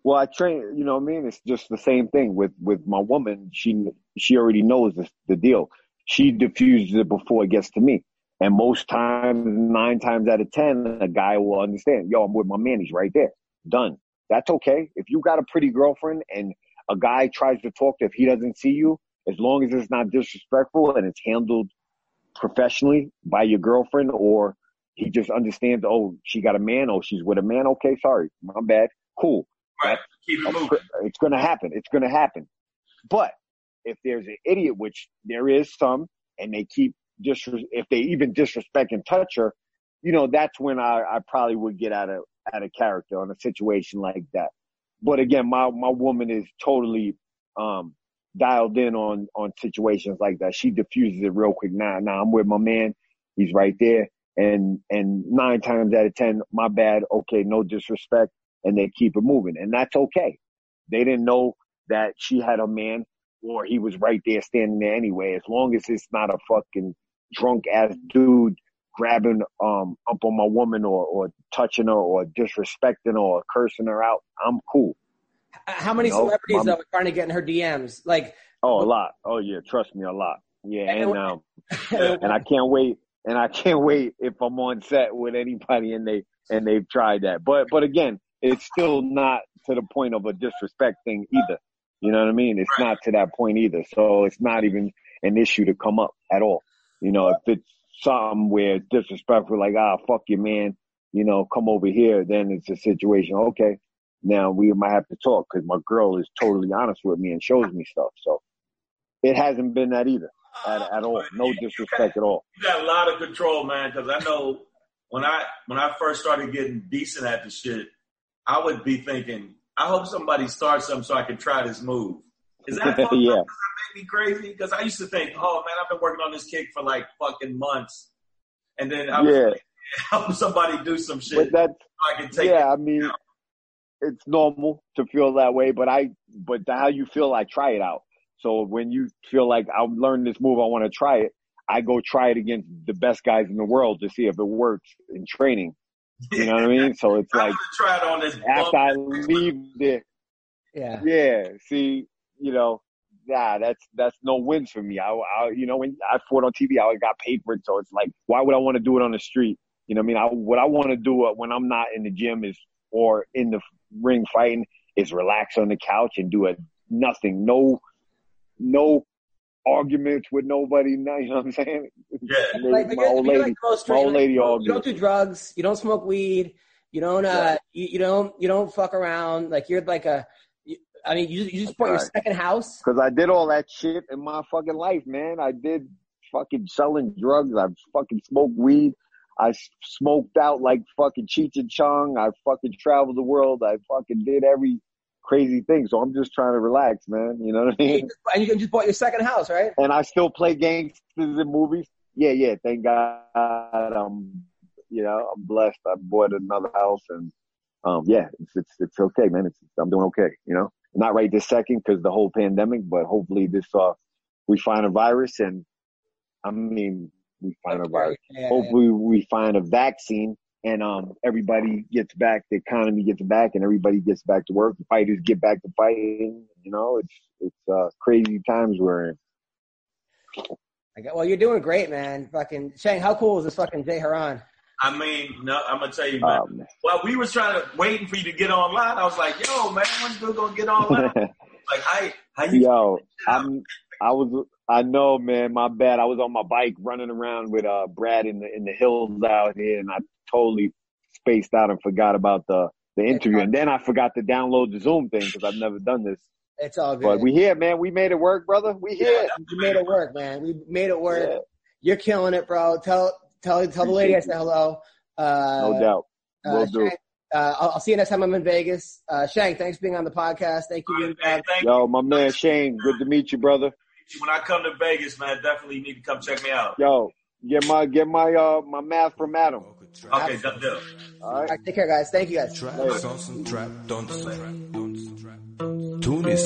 Well, I train, you know what I mean? It's just the same thing with, with my woman. She, she already knows the, the deal. She diffuses it before it gets to me. And most times, nine times out of 10, a guy will understand, yo, I'm with my man. He's right there. Done. That's okay. If you got a pretty girlfriend and a guy tries to talk to, if he doesn't see you, as long as it's not disrespectful and it's handled professionally by your girlfriend or he just understands, oh, she got a man, oh, she's with a man. Okay. Sorry. My bad. Cool. Right. Keep it moving. It's going to happen. It's going to happen. But if there's an idiot, which there is some, and they keep disres- if they even disrespect and touch her, you know, that's when I, I probably would get out of out of character on a situation like that. But again, my my woman is totally um dialed in on on situations like that. She diffuses it real quick. Now, now I'm with my man. He's right there. And and nine times out of ten, my bad. Okay, no disrespect, and they keep it moving, and that's okay. They didn't know that she had a man, or he was right there standing there anyway. As long as it's not a fucking drunk ass dude grabbing um up on my woman or or touching her or disrespecting her or cursing her out, I'm cool. How many No, celebrities I'm- though are trying to get in her DMs? Like, Oh, a lot. Oh yeah, trust me, a lot. Yeah, And- and um, <laughs> and I can't wait. And I can't wait if I'm on set with anybody and they and they've tried that. But but again, it's still not to the point of a disrespect thing either. You know what I mean? It's not to that point either. So it's not even an issue to come up at all. You know, if it's something where it's disrespectful, like ah fuck you man, you know, come over here, then it's a situation. Okay, now we might have to talk because my girl is totally honest with me and shows me stuff. So it hasn't been that either at, at all. No disrespect at all. You got a lot of control, man. Because I know when I when I first started getting decent at the shit, I would be thinking, I hope somebody starts something so I can try this move. Is that <laughs> Yeah. Up? Does that make me crazy? Because I used to think, oh man, I've been working on this kick for like fucking months, and then I was Yeah. like, <laughs> help somebody do some shit But that's so I can take yeah, it. I mean, it's normal to feel that way, but I, but how you feel, I try it out. So when you feel like I'm learning this move, I want to try it. I go try it against the best guys in the world to see if it works in training. You know what I mean? So it's <laughs> like want try it on this. after I leave there, yeah. yeah, see, you know, nah, that's, that's no win for me. I, I, you know, when I fought on TV, I got paid for it. So it's like, why would I want to do it on the street? You know what I mean? I, what I want to do uh, when I'm not in the gym is, or in the ring fighting is relax on the couch and do a nothing, no, no arguments with nobody. No, you know what I'm saying? Yeah. <laughs> Like, my you're, old lady, like the most my straight- old lady you don't good. do drugs. You don't smoke weed. You don't, uh, you, you don't, you don't fuck around. Like you're like a, you, I mean, you, you just bought your Right. second house. Cause I did all that shit in my fucking life, man. I did fucking selling drugs. I fucking smoked weed. I smoked out like fucking Cheech and Chong. I fucking traveled the world. I fucking did every crazy thing. So I'm just trying to relax, man. You know what I mean? <laughs> And you just bought your second house, right? and I still play gangsters in movies. Yeah, yeah. Thank God. Um, you know, I'm blessed. I bought another house, and um, yeah, it's it's it's okay, man. It's I'm doing okay. You know, not right this second because the whole pandemic, but hopefully this uh we find a virus, and I mean we find a virus. Yeah, yeah. Hopefully we find a vaccine. And um, everybody gets back, the economy gets back, and everybody gets back to work. The fighters get back to fighting. You know, it's it's uh, crazy times we're in. I got- well, you're doing great, man. Fucking Shang, how cool is this fucking Jay Hieron? I mean, no, I'm gonna tell you, man. Um, Well, we was trying to waiting for you to get online. I was like, "Yo, man, when's you gonna get online?" <laughs> like, how how you? Yo, I'm. I was. I know, man. My bad. I was on my bike running around with uh Brad in the in the hills out here, and I totally spaced out and forgot about the the interview. And then I forgot to download the Zoom thing because I've never done this. It's all good. But we here, man. We made it work, brother. We here. we made it work, man. We made it work. Yeah, You're killing it, bro. Tell Tell tell the lady I said hello. Uh, no doubt. We'll uh, do. Uh, I'll, I'll, see you next time I'm in Vegas. Uh, Shang, thanks for being on the podcast. Thank you. Right, man, thank Yo, you. my man Shang, good to meet you, brother. When I come to Vegas, man, definitely need to come check me out. Yo, get my get my uh my math from Adam. Okay, done deal. All right. All right, take care, guys. Thank you, guys. Түүний